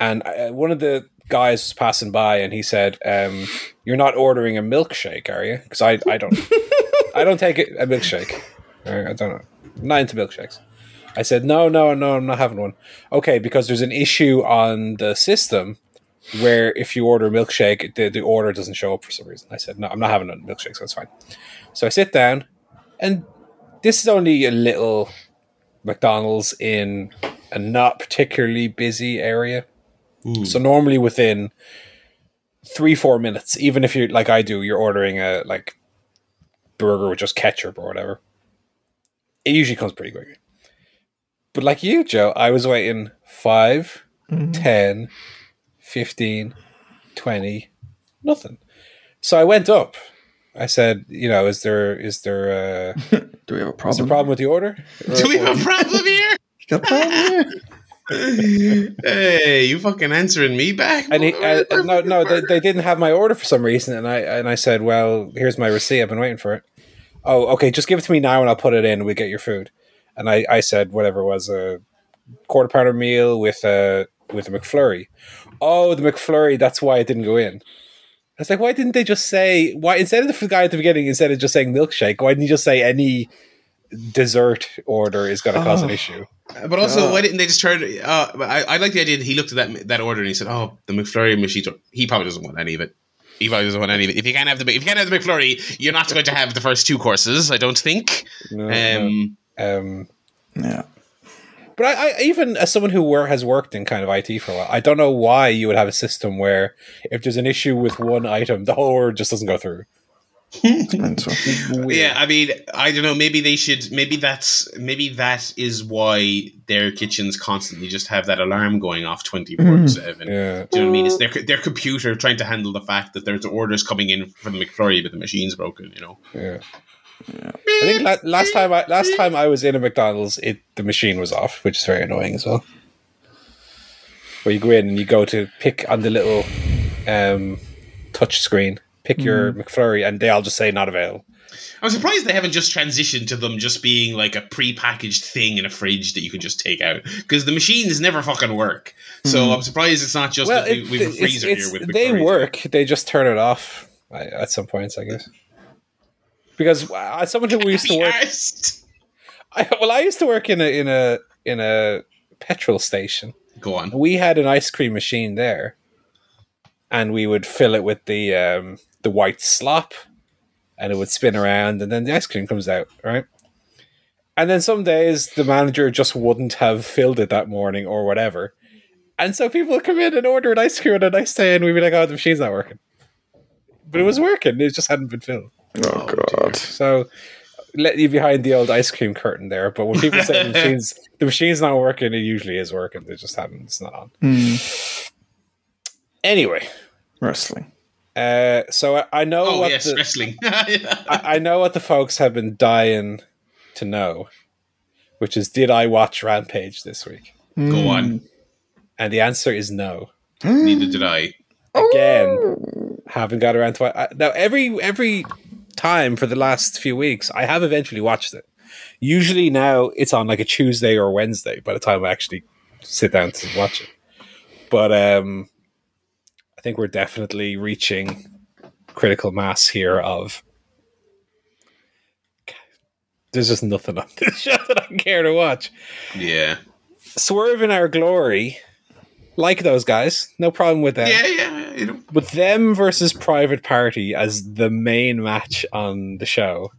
and I, one of the guys was passing by, and he said, um, "You're not ordering a milkshake, are you?" Because I I don't I don't take a milkshake. I don't know. I'm not into milkshakes. I said, no, no, no, I'm not having one. Okay, because there's an issue on the system where if you order a milkshake, the, the order doesn't show up for some reason. I said, no, I'm not having a milkshake, so it's fine. So I sit down, and this is only a little McDonald's in a not particularly busy area. So normally within three, four minutes, even if you're like I do, you're ordering a like burger with just ketchup or whatever. It usually comes pretty quick. But like you, Joe, I was waiting 5, mm-hmm. 10, 15, 20, nothing. So I went up. I said, you know, is there is there uh, Do we have a problem? is there a problem? problem with the order? Or- Do we or- have a problem here? You got a problem? hey, you fucking answering me back? and he, uh, no, no, they, they didn't have my order for some reason, and I and I said, "Well, here's my receipt. I've been waiting for it." Oh, okay, just give it to me now, and I'll put it in. and We get your food. And I, I said whatever it was a quarter pounder meal with a with a McFlurry. Oh, the McFlurry. That's why it didn't go in. I was like, why didn't they just say why instead of the guy at the beginning instead of just saying milkshake? Why didn't you just say any dessert order is going to cause an Oh. issue? But also, God. why didn't they just turn? Uh, I, I like the idea that he looked at that that order and he said, "Oh, the McFlurry machine." He probably doesn't want any of it. He probably doesn't want any of it. If you can't have the if you can't have the McFlurry, you're not going to have the first two courses. I don't think. No, Um, no. um, yeah. But I, I even as someone who wor- has worked in kind of IT for a while, I don't know why you would have a system where if there's an issue with one item, the whole order just doesn't go through. Yeah, I mean, I don't know. Maybe they should. Maybe that's. Maybe that is why their kitchens constantly just have that alarm going off twenty four seven. Yeah. Do you know what I mean? It's their their computer trying to handle the fact that there's orders coming in from the McFlurry, but the machine's broken. You know. Yeah. I think la- last time I last time I was in a McDonald's, it the machine was off, which is very annoying as well. Where you go in and you go to pick on the little um, touch screen, pick your McFlurry, and they all just say not available. I'm surprised they haven't just transitioned to them just being like a pre-packaged thing in a fridge that you can just take out because the machines never fucking work. So I'm surprised it's not just that we, it- we have a freezer it's- here with they work. They just turn it off at some points, I guess. Because uh, as someone who used to work, I, well, I used to work in a in a in a petrol station. Go on. We had an ice cream machine there, and we would fill it with the um, the white slop, and it would spin around, and then the ice cream comes out, right? And then some days the manager just wouldn't have filled it that morning or whatever, and so people would come in and order an ice cream on a nice day, and we'd be like, "Oh, the machine's not working," but it was working; it just hadn't been filled. Oh, God. So let you behind the old ice cream curtain there. But when people say the machines the machine's not working, it usually is working. They just haven't it's not on. Hmm. Anyway, Wrestling. uh, so I, I know Oh what yes, the, wrestling. I, I know what the folks have been dying to know, which is did I watch Rampage this week? Go on. And the answer is no. Neither did I. Again, haven't got around to it. Now every every time for the last few weeks, I have eventually watched it. Usually now it's on like a Tuesday or Wednesday by the time I actually sit down to watch it. but um, I think we're definitely reaching critical mass here. Of there's just nothing on this show that I care to watch. Yeah. Swerve in our glory, like those guys, no problem with them. Yeah, yeah. You. With them versus Private Party as the main match on the show,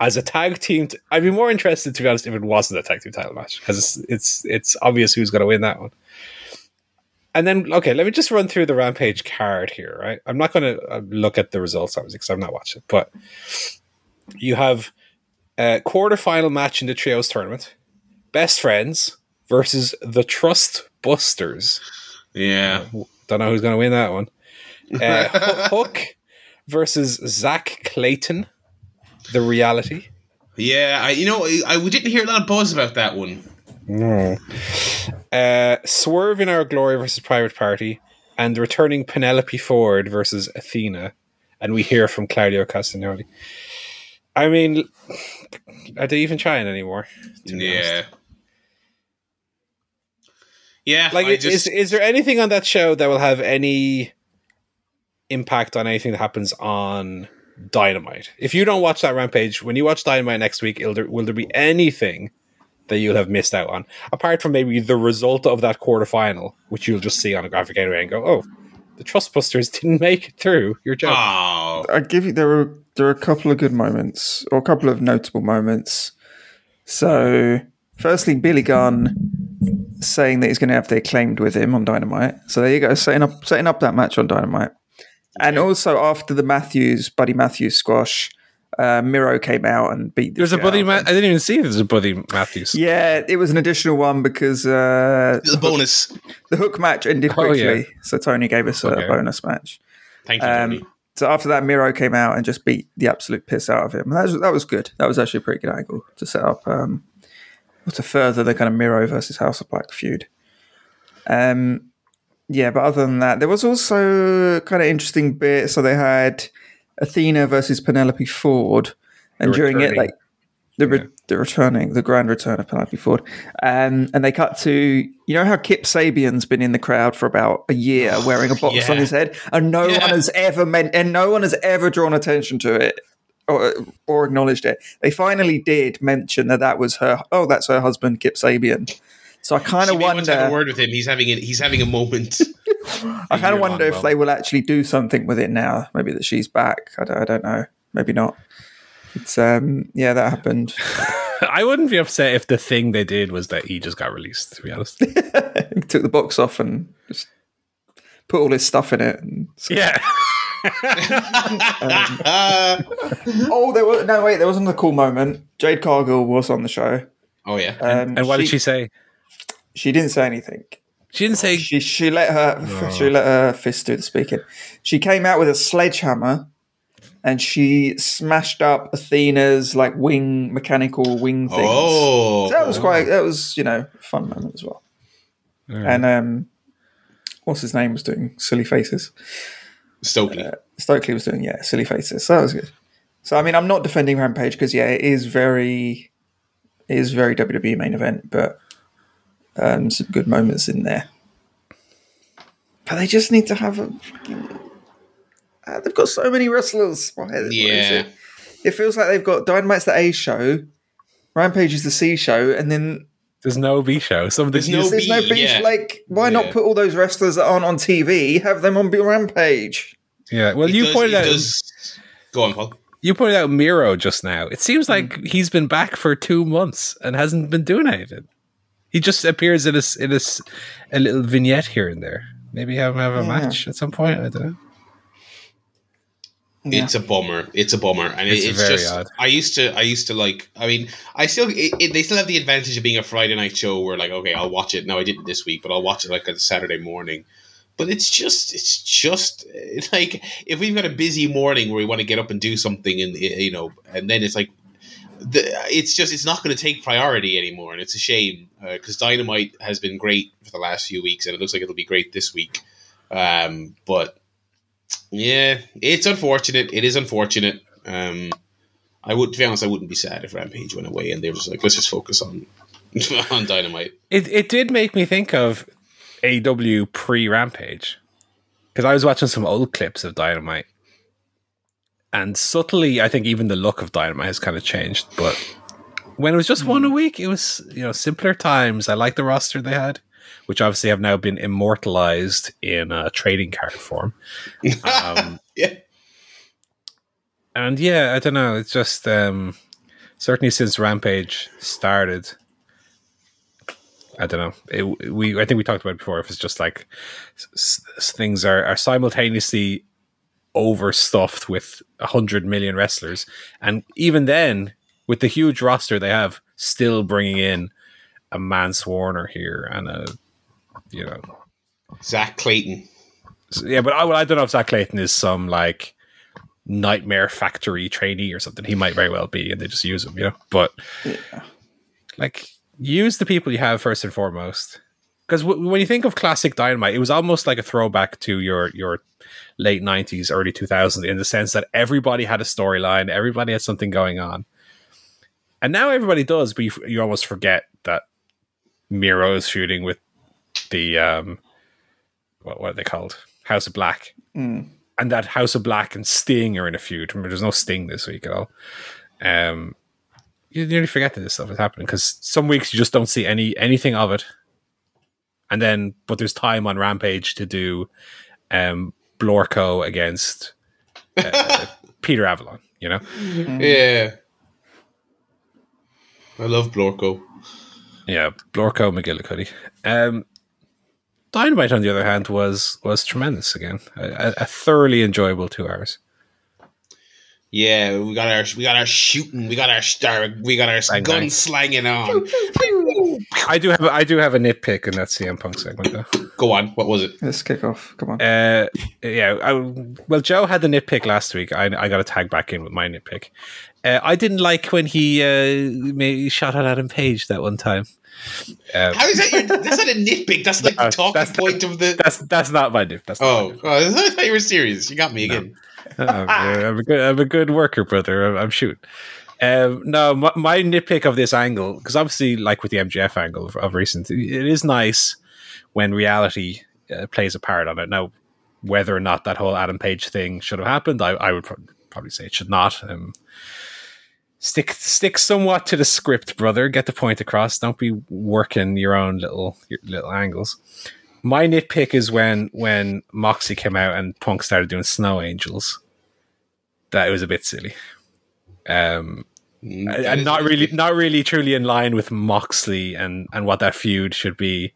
as a tag team, t- I'd be more interested to be honest if it wasn't a tag team title match because it's, it's it's obvious who's going to win that one. And then, okay, let me just run through the Rampage card here, right? I'm not going to uh, look at the results obviously because I'm not watching, but you have a quarterfinal match in the trios tournament, best friends versus the Trust Busters. Yeah. I don't know who's going to win that one. Uh, Hook versus Zack Clayton, the reality. Yeah, I you know I, we didn't hear a lot of buzz about that one. Uh, Swerve in Our Glory versus Private Party, and returning Penelope Ford versus Athena. And we hear from Claudio Castagnoli. I mean, are they even trying anymore? be honest? Yeah. Yeah, Like, I is, just, is there anything on that show that will have any impact on anything that happens on Dynamite? If you don't watch that Rampage, when you watch Dynamite next week, will there, will there be anything that you'll have missed out on, apart from maybe the result of that quarterfinal, which you'll just see on a graphic anyway and go, "Oh, the Trustbusters didn't make it through." Your job. oh, I give you there were there are a couple of good moments or a couple of notable moments. So, firstly, Billy Gunn saying that he's going to have the acclaimed with him on Dynamite. So there you go, setting up setting up that match on Dynamite. And also after the Matthews Buddy Matthews squash, uh, Miro came out and beat. The There's a Buddy. out Ma- I didn't even see there's a Buddy Matthews. Yeah, it was an additional one because uh, the bonus. the hook match ended Oh, quickly. yeah. So Tony gave us a bonus match. Thank you, Um, so after that, Miro came out and just beat the absolute piss out of him. And that was, that was good. That was actually a pretty good angle to set up um, or to further the kind of Miro versus House of Black feud. Um, yeah, but other than that, there was also kind of interesting bit. So they had Athena versus Penelope Ford, and The during it, like the re- the returning, the grand return of Penelope Ford, um, and they cut to you know how Kip Sabian's been in the crowd for about a year wearing a box on his head, and no Yeah. one has ever meant, and no one has ever drawn attention to it. Or, or acknowledged it. They finally did mention that that was her. Oh, that's her husband, Kip Sabian. So I kind of may want to have a word with him. He's having a, he's having a moment. I kind of wonder if well. they will actually do something with it now. Maybe that she's back. I don't, I don't know. Maybe not. It's um yeah that happened. I wouldn't be upset if the thing they did was that he just got released. To be honest. took the box off and just put all his stuff in it. And yeah. Uh, oh, there was no wait. There was another cool moment. Jade Cargill was on the show. oh yeah. Um, And what did she say? She didn't say anything. She didn't say. She she let her she let her fist do the speaking. She came out with a sledgehammer and she smashed up Athena's like wing mechanical wing things. Oh, So that was quite that was you know a fun moment as well. And um, what's his name was doing silly faces. Stokely. Stokely was doing yeah silly faces. So that was good. So I mean I'm not defending Rampage because yeah it is very it is very WWE main event, but um, some good moments in there. But they just need to have a. Uh, they've got so many wrestlers. Why- what is Yeah. it? It feels like they've got Dynamite's the A show, Rampage is the C show, and then There's no B show. Some of the There's no there's no B, yeah. Like, why not put all those wrestlers that aren't on TV, have them on B- Rampage? yeah. Well, He you does- pointed out does- Go on, Paul. you pointed out Miro just now. It seems hmm. like he's been back for two months and hasn't been doing anything. He just appears in a s- in a, s- a little vignette here and there. Maybe have him have a Yeah. match at some point. I don't know. Yeah. It's a bummer. It's a bummer, and It's it's, very just. odd. I used to. I used to like. I mean, I still. It, it, they still have the advantage of being a Friday night show. Where like, okay, I'll watch it. No, I didn't this week, but I'll watch it like on Saturday morning. But it's just. It's just it's like if we've got a busy morning where we want to get up and do something, and you know, and then it's like. The, it's just it's not going to take priority anymore, and it's a shame because Dynamite has been great for the last few weeks, and it looks like it'll be great this week. Um, but yeah, it's unfortunate. It is unfortunate. Um, I would, to be honest, I wouldn't be sad if Rampage went away and they were just like, let's just focus on on Dynamite. It it did make me think of AEW pre Rampage because I was watching some old clips of Dynamite, and subtly, I think even the look of Dynamite has kind of changed. But when it was just one a week, it was you know simpler times. I like the roster they had, which obviously have now been immortalized in uh, trading card form. Um, yeah. and yeah, I don't know. It's just um, certainly since Rampage started. I don't know. It, we I think we talked about it before. If it's just like s- things are, are simultaneously overstuffed with a hundred million wrestlers, and even then, with the huge roster they have, still bringing in a Mance Warner here and a you know Zack Clayton. so, yeah, but I, well, I don't know if Zack Clayton is some like nightmare factory trainee or something. He might very well be, and they just use him, you know. But like, use the people you have first and foremost. Because w- when you think of classic Dynamite, it was almost like a throwback to your your late '90s, early 2000s, in the sense that everybody had a storyline, everybody had something going on, and now everybody does. But you, f- you almost forget that Miro is shooting with the um, what, what are they called? House of Black. Mm. And that House of Black and Sting are in a feud. Remember, there's no Sting this week at all. Um, you nearly forget that this stuff is happening because some weeks you just don't see any anything of it. And then, but there's time on Rampage to do um, Blorco against uh, Peter Avalon. You know, Yeah. I love Blorco. yeah, Blorco McGillicuddy. Um, Dynamite, on the other hand, was was tremendous again. A, a- a thoroughly enjoyable two hours. Yeah, we got our we got our shooting, we got our star, we got our Bang, gun bang. slanging on. I do have a, I do have a nitpick in that CM Punk segment though. Go on, what was it? Let's kick off. Come on. Uh, yeah, I, well, Joe had the nitpick last week. I, I got to tag back in with my nitpick. Uh, I didn't like when he uh, made, shot at Adam Page that one time. Um, How is that? Your, that's not a nitpick. That's like the No, talking that's- point of the. that's that's not my nip. That's Oh, oh, I thought you were serious. You got me again. Oh, yeah, I'm a good I'm a good worker, brother. I'm, I'm shooting. Um, no, my, my nitpick of this angle because obviously, like with the MGF angle of, of recent, it is nice when reality uh, plays a part on it. Now, whether or not that whole Adam Page thing should have happened, I, I would pro- probably say it should not. Um, stick stick somewhat to the script, brother. Get the point across. Don't be working your own little your little angles. My nitpick is when when Moxie came out and Punk started doing Snow Angels. That was a bit silly. Um, Mm, that and not really not really truly in line with Moxley and and what that feud should be.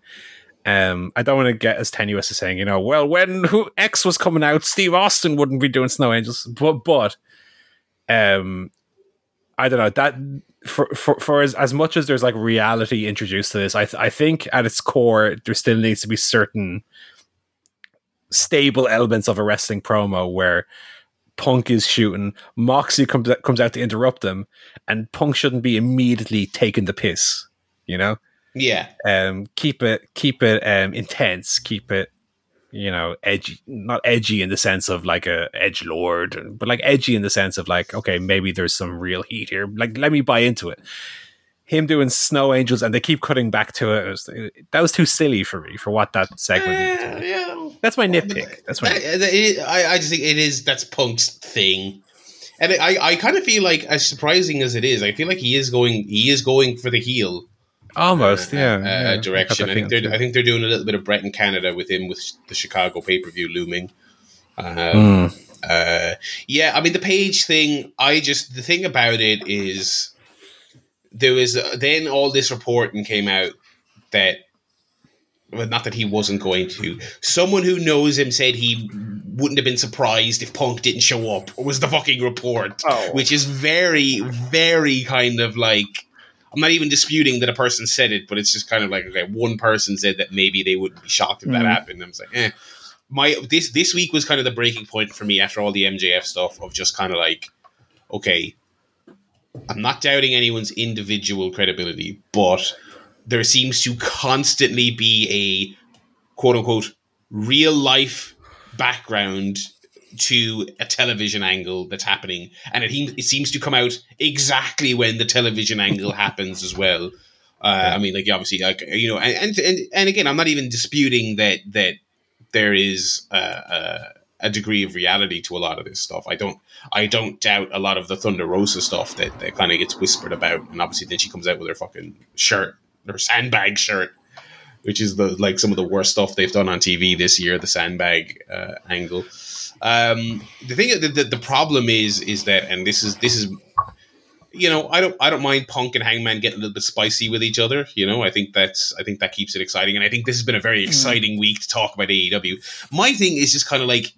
Um, I don't want to get as tenuous as saying, you know, well, when who X was coming out, Steve Austin wouldn't be doing Snow Angels, but but, um, I don't know that for for for as as much as there's like reality introduced to this, I th- I think at its core there still needs to be certain stable elements of a wrestling promo where Punk is shooting, Moxie comes comes out to interrupt them, and Punk shouldn't be immediately taking the piss. You know, Yeah, um, keep it keep it um, intense, keep it you know edgy, not edgy in the sense of like a edge lord, but like edgy in the sense of like okay, maybe there's some real heat here. Like let me buy into it. Him doing snow angels, and they keep cutting back to it. It was- that was too silly for me for what that segment. yeah, yeah. That's my nitpick. That's my. It- I, I just think it is that's Punk's thing, and I, I kind of feel like as surprising as it is, I feel like he is going he is going for the heel Almost, uh, yeah. uh, yeah. Direction. got I think they're I think they're doing a little bit of Bret in Canada with him with the Chicago pay per view looming. Um. Mm. uh, yeah, I mean the page thing. I just the thing about it is there was uh, then all this reporting came out that well, not that he wasn't going to. Someone who knows him said he wouldn't have been surprised if Punk didn't show up. Was the fucking report, Oh. which is very, very kind of like. I'm not even disputing that a person said it, but it's just kind of like okay, one person said that maybe they wouldn't be shocked if that Mm. happened. I'm like, eh. My this this week was kind of the breaking point for me after all the MJF stuff of just kind of like, okay, I'm not doubting anyone's individual credibility, but there seems to constantly be a quote unquote real life background to a television angle that's happening, and it, he- it seems to come out exactly when the television angle happens as well. Uh, I mean, like obviously, like you know, and, and and again, I'm not even disputing that that there is a, a, a degree of reality to a lot of this stuff. I don't I don't doubt a lot of the Thunder Rosa stuff that, that kind of gets whispered about, and obviously then she comes out with her fucking shirt, her sandbag shirt, which is the like some of the worst stuff they've done on TV this year, the sandbag uh, angle. Um, the thing, the, the, the problem is, is that, and this is this is you know, I don't I don't mind Punk and Hangman getting a little bit spicy with each other. You know, I think that's I think that keeps it exciting, and I think this has been a very exciting mm. week to talk about AEW. My thing is just kind of like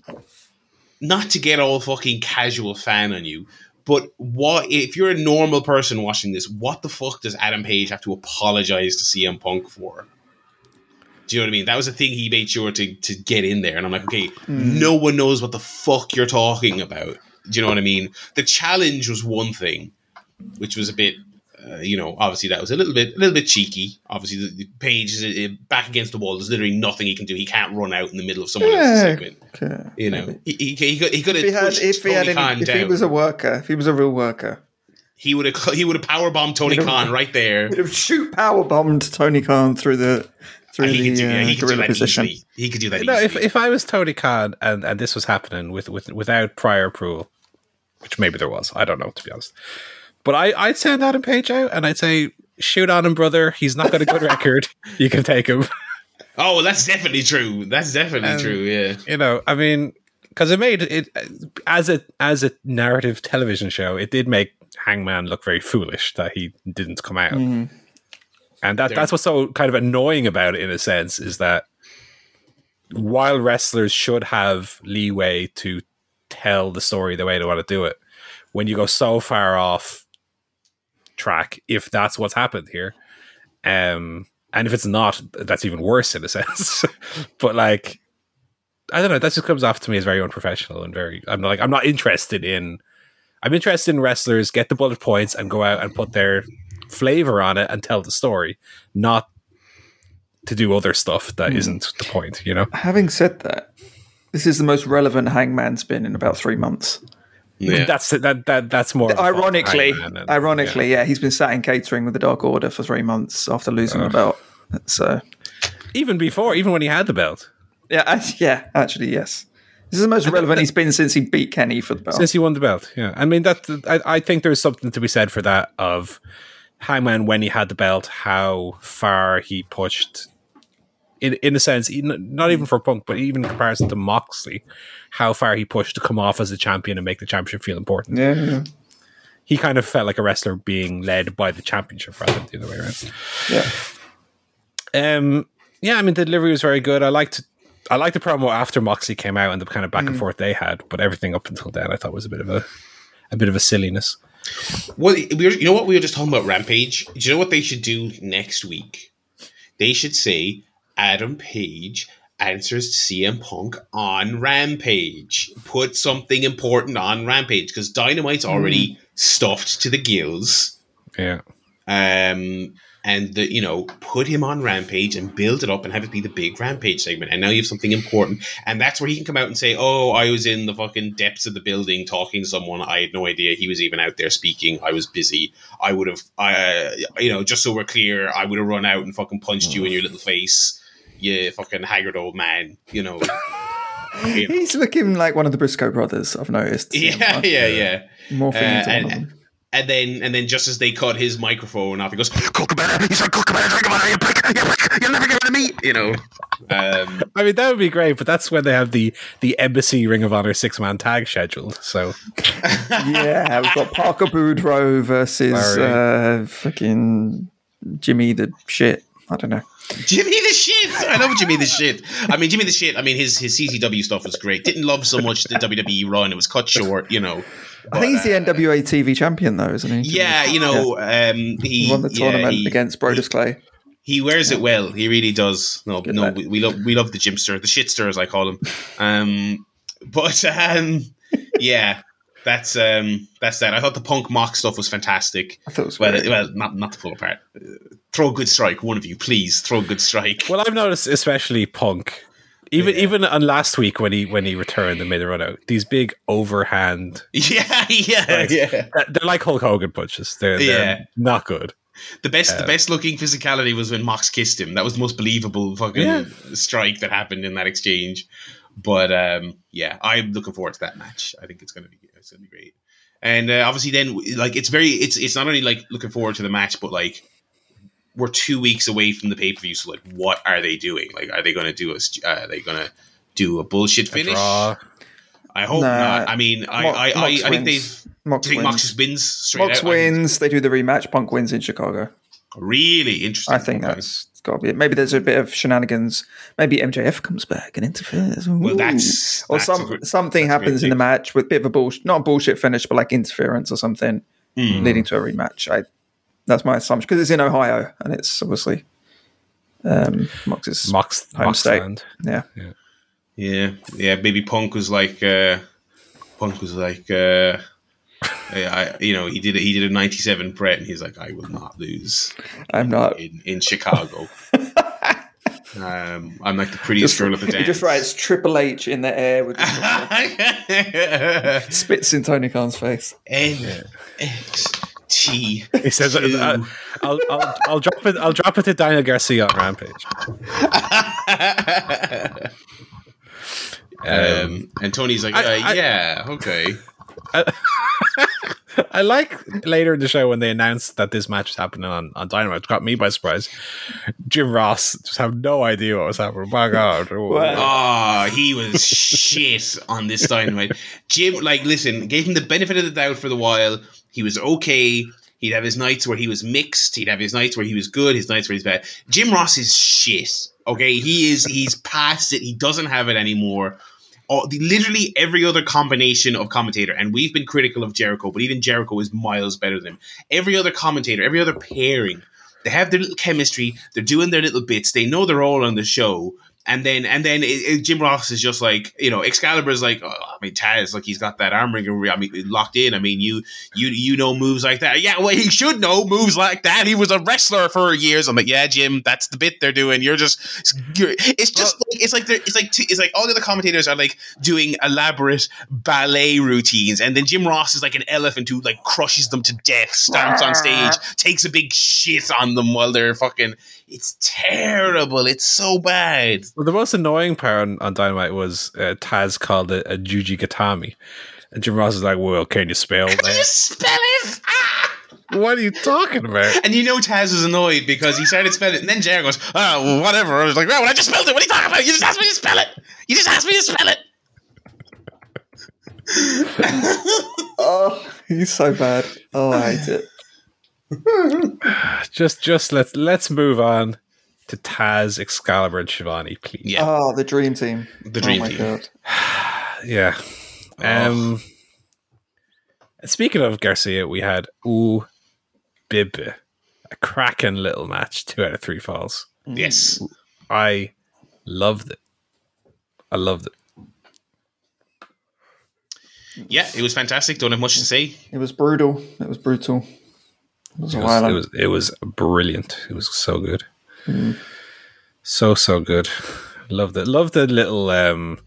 not to get all fucking casual fan on you, but what if you're a normal person watching this? What the fuck does Adam Page have to apologize to CM Punk for? Do you know what I mean? That was a thing he made sure to to get in there, and I'm like, okay, mm. no one knows what the fuck you're talking about. Do you know what I mean? The challenge was one thing which was a bit, uh, you know, obviously that was a little bit, a little bit cheeky. Obviously, the, the page is uh, back against the wall. There's literally nothing he can do. He can't run out in the middle of someone yeah, else's segment. Okay, you know, he, he, he, could, he could have. If he had, if he, had any, if he was a worker, if he was a real worker, he would have he would have power bombed Tony Khan right there. He would have shoot power bombed Tony Khan through the through he the do, yeah, he uh, could do that position. Easily. He could do that. No, if if I was Tony Khan and, and this was happening with, with without prior approval, which maybe there was, I don't know to be honest. But I, I'd send Adam Page out and I'd say, shoot on him, brother. He's not got a good record. You can take him. Oh, well, that's definitely true. That's definitely and, true. Yeah. You know, I mean, because it made it as a as a narrative television show, it did make Hangman look very foolish that he didn't come out. Mm. And that, that's what's so kind of annoying about it in a sense is that while wrestlers should have leeway to tell the story the way they want to do it, when you go so far off track if that's what's happened here. Um, and if it's not, that's even worse in a sense. but like, I don't know. That just comes off to me as very unprofessional and very. I'm like, I'm not interested in. I'm interested in wrestlers get the bullet points and go out and put their flavor on it and tell the story, not to do other stuff that mm. not the point. You know. Having said that, this is the most relevant Hangman's been in about three months. Yeah. That's that that that's more. Ironically, than, ironically, yeah. yeah. he's been sat in catering with the Dark Order for three months after losing uh, the belt. So, even before, even when he had the belt. Yeah, yeah, actually, yes. This is the most relevant he's been since he beat Kenny for the belt. Since he won the belt, yeah. I mean, that I, I think there's something to be said for that of Hangman when he had the belt, how far he pushed in in a sense, not even for Punk, but even in comparison to Moxley, how far he pushed to come off as a champion and make the championship feel important. Yeah, yeah. He kind of felt like a wrestler being led by the championship rather than the other way around. Yeah. Um. Yeah, I mean the delivery was very good. I liked I liked the promo after Moxley came out and the kind of back mm. and forth they had, but everything up until then I thought was a bit of a a bit of a silliness. Well, we were, you know what we were just talking about Rampage. Do you know what they should do next week? They should say Adam Page answers to CM Punk on Rampage. Put something important on Rampage because Dynamite's already mm. stuffed to the gills. Yeah. Um, and the you know put him on Rampage and build it up and have it be the big Rampage segment. And now you have something important, and that's where he can come out and say, "Oh, I was in the fucking depths of the building talking to someone. I had no idea he was even out there speaking. I was busy. I would have, uh, you know, just so we're clear, I would have run out and fucking punched you in your little face." you fucking haggard old man, you know. He's looking like one of the Briscoe brothers. I've noticed. Yeah, yeah, yeah. Morphing uh, into and, one of them. And then, and then, just as they cut his microphone off, he goes, "Kookaburra." He's like, "Kookaburra, drink about it, you prick, you prick, you'll never get rid of me." You know. Um, I mean, that would be great, but that's when they have the the embassy Ring of Honor six man tag scheduled. So. yeah, we've got Parker Boudreaux versus uh, fucking Jimmy the shit. I don't know. Jimmy the shit. I love Jimmy the shit. I mean, Jimmy the shit. I mean, his his CZW stuff was great. Didn't love so much the WWE run. It was cut short, you know. But, I think he's the uh, NWA TV champion, though, isn't he? Yeah, you know, yeah. Um, he, he, won the tournament yeah, he, against Brodus Clay. He wears it well. He really does. No, Good no, we, we, love we love the gymster, the shitster, as I call him. Um, but um, yeah, that's um, that's that. I thought the punk mock stuff was fantastic. I thought it was well, well, not not to pull apart. Uh, throw a good strike, one of you, please throw a good strike. Well, I've noticed, especially Punk, even yeah. even on last week when he when he returned and made the run out, these big overhand, yeah, yeah, yeah, they're like Hulk Hogan punches. They're, they're yeah. not good. The best, the best looking physicality was when Mox kissed him. That was the most believable fucking Yeah. strike that happened in that exchange. But um, yeah, I'm looking forward to that match. I think it's gonna be it's gonna be great. And uh, obviously, then like it's very it's it's not only like looking forward to the match, but like we're two weeks away from the pay per view. So like, what are they doing? Like, are they gonna do a uh, are they gonna do a bullshit finish? draw. I hope Nah. not. I mean, I Mo- I, I, I think they've. Mox I think wins. Mox just wins straight Mox out. Wins. They do the rematch. Punk wins in Chicago. Really interesting. I think Okay. that's got to be it. Maybe there's a bit of shenanigans. Maybe MJF comes back and interferes. well. Ooh. That's or some good- something that's a great happens in the match with a bit of a bullshit, not a bullshit finish, but like interference or something Hmm. leading to a rematch. I that's my assumption because it's in Ohio and it's obviously um, Mox's Mox, home state. Moxland. Yeah, Yeah, yeah. Maybe Punk was like, uh, Punk was like, uh, I, you know, he did he did a '97 Bret, and he's like, I will not lose I'm not. in in Chicago. um, I'm like the prettiest girl at the day. He just writes Triple H in the air with spits in Tony Khan's face. N X T. He says, uh, uh, "I'll, I'll, I'll drop it. I'll drop it to Daniel Garcia on Rampage." Um, Um, and Tony's like, I- uh, I- yeah, okay. I like later in the show when they announced that this match is happening on, on Dynamite. It got me by surprise. Jim Ross just have no idea what was happening. My God. Wow. Oh, he was shit on this dynamite. Jim, like, listen, gave him the benefit of the doubt for the while. He was okay. He'd have his nights where he was mixed. He'd have his nights where he was good. His nights where he's bad. Jim Ross is shit. Okay, he is. He's past it. He doesn't have it anymore. Oh, the, literally every other combination of commentator, and we've been critical of Jericho, but even Jericho is miles better than him. Every other commentator, every other pairing, they have their little chemistry. They're doing their little bits. They know they're all on the show. And then, and then it, it- Jim Ross is just like, you know, Excalibur is like, oh, I mean, Taz, like he's got that arm ring, I mean, locked in. I mean, you, you, you know moves like that. Yeah, well, he should know moves like that. He was a wrestler for years. I'm like, yeah, Jim, that's the bit they're doing. You're just, you're, it's just like, it's like it's like, two, it's like all the other commentators are like doing elaborate ballet routines, and then Jim Ross is like an elephant who like crushes them to death, stomps on stage, takes a big shit on them while they're fucking. It's terrible. It's so bad. Well, the most annoying part on, on Dynamite was uh, Taz called it a Juji Gatame. And Jim Ross is like, well, can you spell Can you spell it? Ah! what are you talking about? And you know Taz was annoyed because he started spelling it, and then Jerry goes, "Oh, well, whatever." I was like, "Well, I just spelled it. What are you talking about? You just asked me to spell it. You just asked me to spell it." Oh, he's so bad. Oh, I hate it. Just just let's let's move on to Taz, Excalibur, and Schiavone, please. Yeah, Oh, the dream team. the dream oh my team. god. Yeah. Um speaking of Garcia, we had Ooh Bib. A cracking little match, two out of three falls. Yes, I loved it. I loved it. yeah, it was fantastic. Don't have much to say. It was brutal. It was brutal. It was a It while. was, it was it was brilliant. It was so good. So so good. Loved it. Loved the little um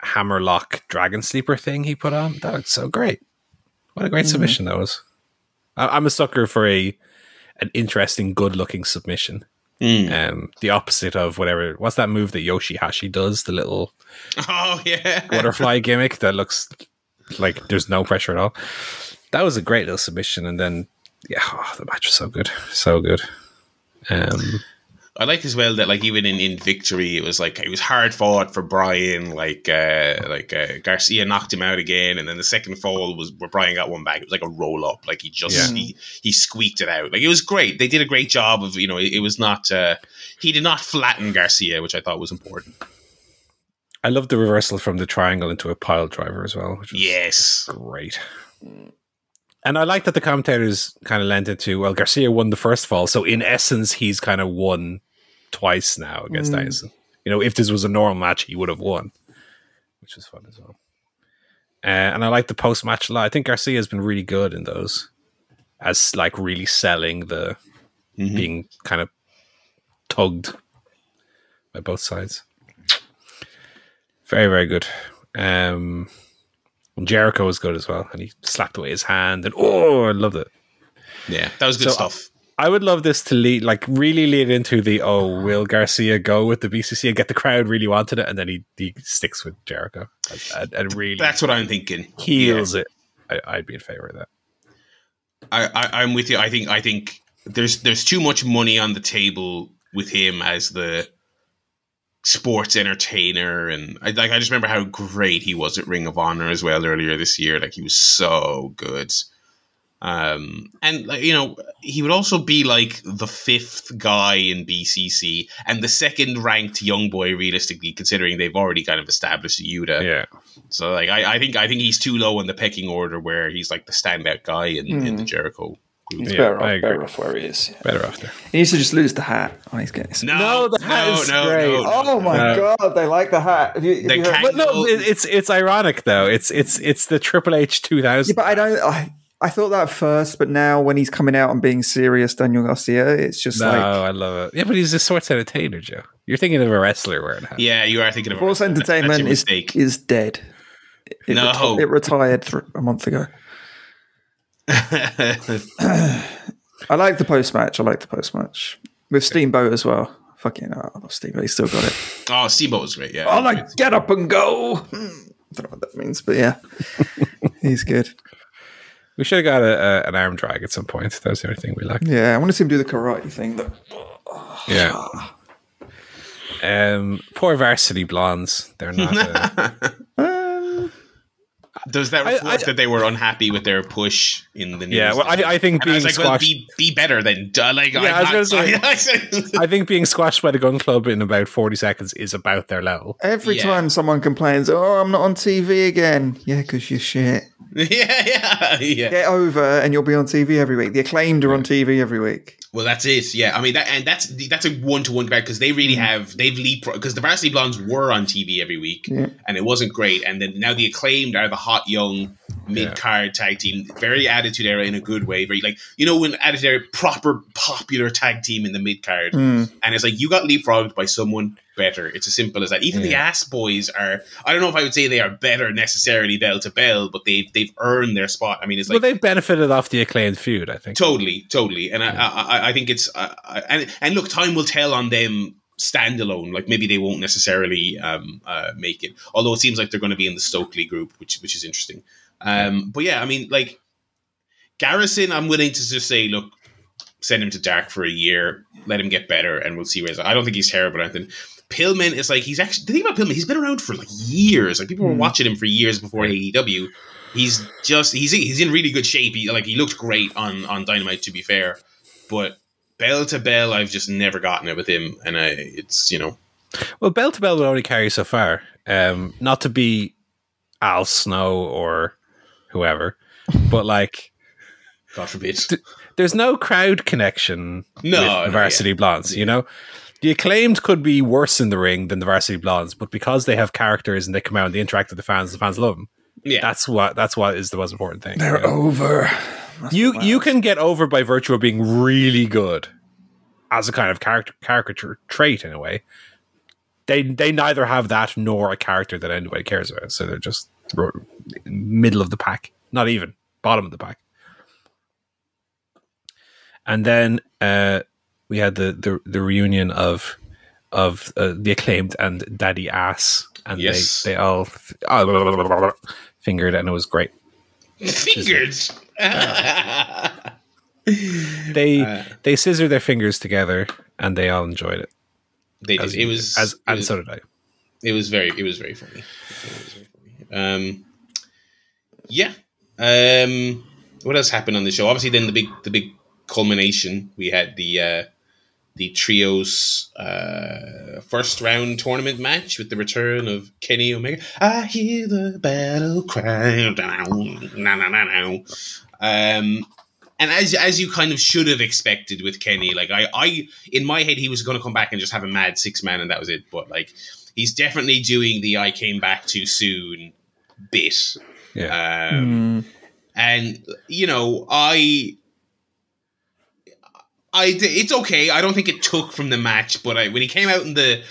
hammerlock dragon sleeper thing he put on. That looked so great. What a great submission that was. I, I'm a sucker for a an interesting, good looking submission. Mm. Um the opposite of whatever what's that move that Yoshihashi does, the little Oh yeah, butterfly gimmick that looks like there's no pressure at all. That was a great little submission, and then yeah, oh, the match was so good, so good. Um, I like as well that like even in, in victory, it was like it was hard fought for Brian. Like uh like uh, Garcia knocked him out again, and then the second fall was where Brian got one back. It was like a roll up, like he just Yeah. he he squeaked it out. Like it was great. They did a great job of you know it, it was not uh he did not flatten Garcia, which I thought was important. I love the reversal from the triangle into a pile driver as well, which was Yes, great. And I like that the commentators kind of lent it to well, Garcia won the first fall, so in essence, he's kind of won twice now against Mm. Danielson. You know, if this was a normal match, he would have won, which was fun as well. Uh, and I like the post match a lot. I think Garcia has been really good in those, as like really selling the Mhm. being kind of tugged by both sides. Very, very good. Um, and Jericho was good as well, and he slapped away his hand, and oh, I loved it. yeah, that was good So, uh, stuff. I would love this to lead, like, really lead into the oh, will Garcia go with the BCC and get the crowd really wanted it, and then he, he sticks with Jericho and, and really That's what I'm thinking. heals it. I, I'd be in favor of that. I, I, I'm with you. I think I think there's there's too much money on the table with him as the sports entertainer, and I like I just remember how great he was at Ring of Honor as well earlier this year. Like he was so good. Um, and you know, he would also be like the fifth guy in BCC and the second ranked young boy, realistically, considering they've already kind of established Yuta. Yeah. So like, I, I think I think he's too low in the pecking order where he's like the standout guy in, in the Jericho group. He's Yeah, better, off, better off where he is. Better after. He needs to just lose the hat. Oh, he's getting. No, No, the hat is great. Oh my No. god, they like the hat. Have you, have The you heard- But no, it, it's it's ironic though. It's it's it's the Triple H two thousand. Yeah, but I don't. I, I thought that first, but now when he's coming out and being serious, Daniel Garcia, it's just No, like I love it. Yeah, but he's a sports entertainer, Joe. You're thinking of a wrestler wearing a hat. Yeah, you are thinking of sports that's- that's entertainment your is is dead. It, No. reti- it retired th- a month ago. I like the post match. I like the post match with Steamboat as well. Fucking hell, I love Steamboat. He's still got it. oh, Steamboat was great. Yeah, I like get up and go. Hmm. I don't know what that means, but yeah, he's good. We should have got a, a, an arm drag at some point. That was the only thing we lacked. Yeah, I want to see him do the karate thing. Though. Yeah. Um, poor varsity blondes. They're not. Uh, There's that I- I- that they were unhappy with their push in the news. yeah, well, I, I think and I being was like, well, squashed. be, be better then. Duh, Like, Yeah, I'm I not- gonna I- I think being squashed by the Gunn Club in about forty seconds is about their level. every Yeah. time someone complains, "Oh, I'm not on TV again," yeah, because you're shit. yeah, yeah, yeah. Get over, and you'll be on TV every week. The acclaimed are on TV every week. Well, that's it. Yeah, I mean that, and that's that's a one to one because they Mm. really have they've leapfrog because the Varsity Blondes were on TV every week, Yeah. and it wasn't great. And then now the acclaimed are the hot young mid card tag team, very Attitude Era in a good way. Very like you know when Attitude Era proper popular tag team in the mid card, Mm. and it's like you got leapfrogged by someone better. It's as simple as that. Even the ass boys are. I don't know if I would say they are better necessarily bell to bell, but they've they've earned their spot. I mean, it's like well, they've benefited off the acclaimed feud. I think. Totally, totally, and I, I, I think it's uh, I- and and look, time will tell on them standalone. Like maybe they won't necessarily um, uh, make it, although it seems like they're going to be in the Stokely group, which which is interesting. Um, but yeah, I mean, like Garrison, I'm willing to just say, look, send him to Dark for a year, let him get better, and we'll see where he's. at. I don't think he's terrible or anything. Pillman is like he's actually the thing about Pillman. He's been around for like years. Like people were Hmm. watching him for years before AEW. He's just he's he's in really good shape. He like he looked great on on Dynamite to be fair, but bell to bell, I've just never gotten it with him, and I it's you know Well, bell to bell will only carry so far. Um, not to be Al Snow or whoever, but like, God forbid. there's no crowd connection No, with no, the Varsity Blondes. You know, the acclaimed could be worse in the ring than the Varsity Blondes, but because they have characters and they come out and they interact with the fans, the fans love them. Yeah, That's what that's what is the most important thing. They're you know? over. You you can get over by virtue of being really good as a kind of character caricature trait in a way. They they neither have that nor a character that anybody cares about, so they're just middle of the pack, not even bottom of the pack. And then uh, we had the, the the reunion of of uh, the acclaimed and Daddy Ass, and Yes. they they all oh, fingered, and it was great. Fingers. They Uh, they scissor their fingers together, and they all enjoyed it. they did. It was as it and was, so did I. it was very it was very funny. It was very funny. Um, yeah. Um, what else happened on the show? Obviously, then the big the big culmination. We had the uh, the trios uh, first round tournament match with the return of Kenny Omega. I hear the battle cry. down, Na na na na. Um, and as as you kind of should have expected with Kenny, like I, I in my head he was going to come back and just have a mad six man and that was it. But like he's definitely doing the I came back too soon bit. Yeah. Um, Mm. and you know I. I, it's okay. I don't think it took from the match, but I, when he came out in the,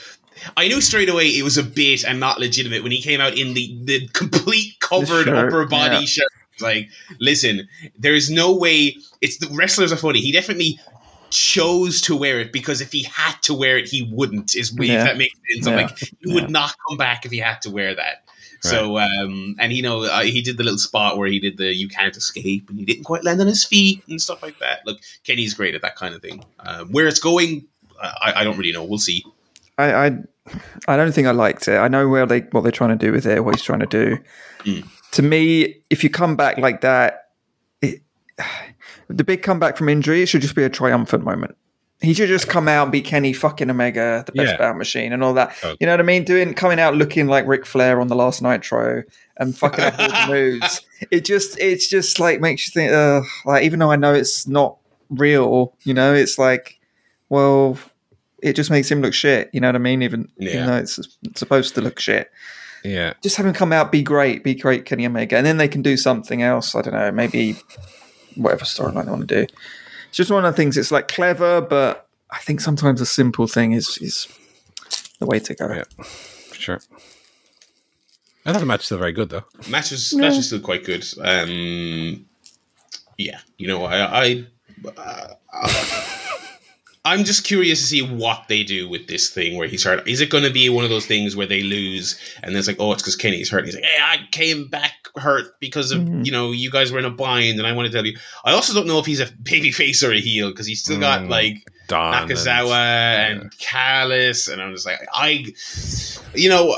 I knew straight away it was a bit and not legitimate. When he came out in the the complete covered shirt, upper body yeah. shirt, like, listen, there is no way. It's the wrestlers are funny. He definitely chose to wear it because if he had to wear it, he wouldn't. Is if that makes sense. I'm like, he would not come back if he had to wear that. Right. So, um, and you know, uh, he did the little spot where he did the "you can't escape" and he didn't quite land on his feet and stuff like that. Look, Kenny's great at that kind of thing. Um, where it's going, I, I don't really know. We'll see. I, I I don't think I liked it. I know where they what they're trying to do with it, what he's trying to do. Mm. To me, if you come back like that, it, the big comeback from injury, it should just be a triumphant moment. He should just come out and be Kenny fucking Omega, the best Yeah. bout machine, and all that. Oh. You know what I mean? Doing coming out looking like Ric Flair on the last Nitro and fucking up all the moves. It just it's just like makes you think. Uh, like even though I know it's not real, you know, it's like, well, it just makes him look shit. You know what I mean? Even, Yeah. even though it's supposed to look shit. Yeah. Just have him come out, be great, be great, Kenny Omega, and then they can do something else. I don't know, maybe whatever storyline they want to do. It's just one of the things. It's like clever, but I think sometimes a simple thing is is the way to go. Yeah. Sure. I thought the match was still very good though. Match was match was still quite good. Um, yeah, you know, I, I uh, I'm just curious to see what they do with this thing where he's hurt. Is it going to be one of those things where they lose and it's like, oh, it's because Kenny's hurt? And he's like, hey, I came back hurt because of Mhm. you know you guys were in a bind, and I want to tell you. I also don't know if he's a baby face or a heel because he's still got Mm. like Don Nakazawa and- and Callis, and I'm just like, I, you know,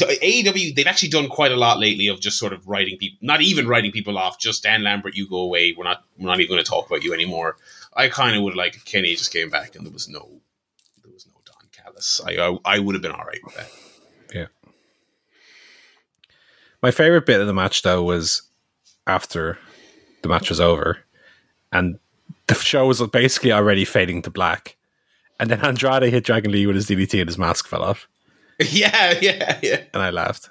AEW they've actually done quite a lot lately of just sort of writing people, not even writing people off. Just Dan Lambert, you go away. We're not, we're not even going to talk about you anymore. I kind of would like if Kenny just came back and there was no, there was no Don Callis. I, I, I would have been all right with that. My favorite bit of the match though was after the match was over and the show was basically already fading to black. And then Andrade hit Dragon Lee with his DDT and his mask fell off. yeah, yeah, yeah. And I laughed.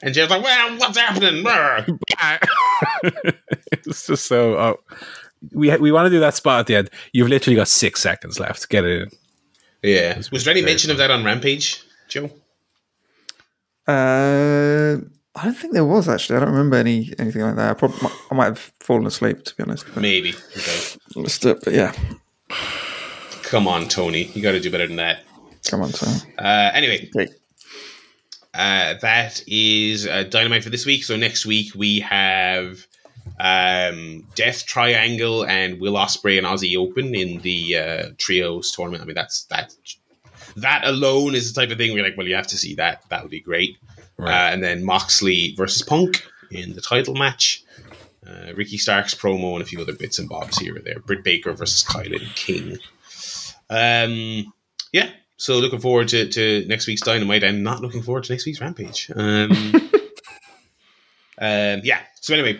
And Jeff's like, well, what's happening? It's just so oh we we want to do that spot at the end. You've literally got six seconds left. Get it in. Yeah. Was there any mention of that on Rampage, Joe? Uh, I don't think there was actually. I don't remember any anything like that. I, probably, I might have fallen asleep to be honest. Maybe. Okay. missed it, but yeah, Come on, Tony. You got to do better than that. come on, Tony. Uh, anyway, uh, that is uh, Dynamite for this week. So next week we have um, Death Triangle and Will Ospreay and Aussie Open in the uh, trios tournament. I mean, that's that. That alone is the type of thing we're like, well, you have to see that. That would be great. Right. Uh, and then Moxley versus Punk in the title match. Uh, Ricky Starks promo and a few other bits and bobs here or there. Britt Baker versus KiLynn King. Um, yeah, so looking forward to, to next week's Dynamite and not looking forward to next week's Rampage. Um, um, yeah, so anyway,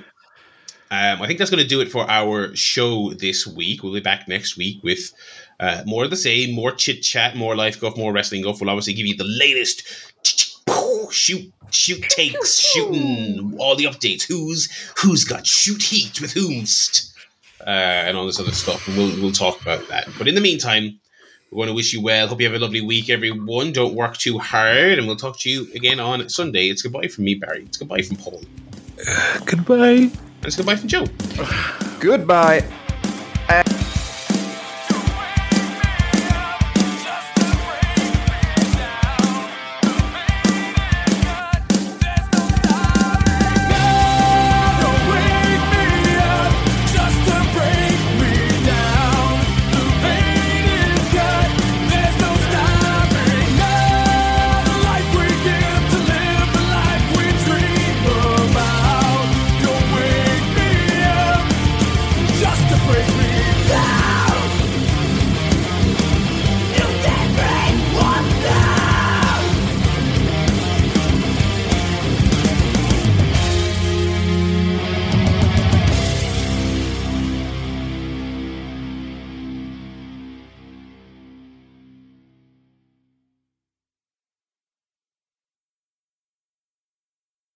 um, I think that's going to do it for our show this week. We'll be back next week with uh, more of the same, more chit chat, more life guff, more wrestling guff. We'll obviously give you the latest shoot, shoot takes, shooting all the updates. Who's who's got shoot heat with whomst, uh, and all this other stuff. And we'll we'll talk about that. But in the meantime, we want to wish you well. Hope you have a lovely week, everyone. Don't work too hard, and we'll talk to you again on Sunday. It's goodbye from me, Barry. It's goodbye from Paul, Goodbye. and it's goodbye from Joe. Goodbye.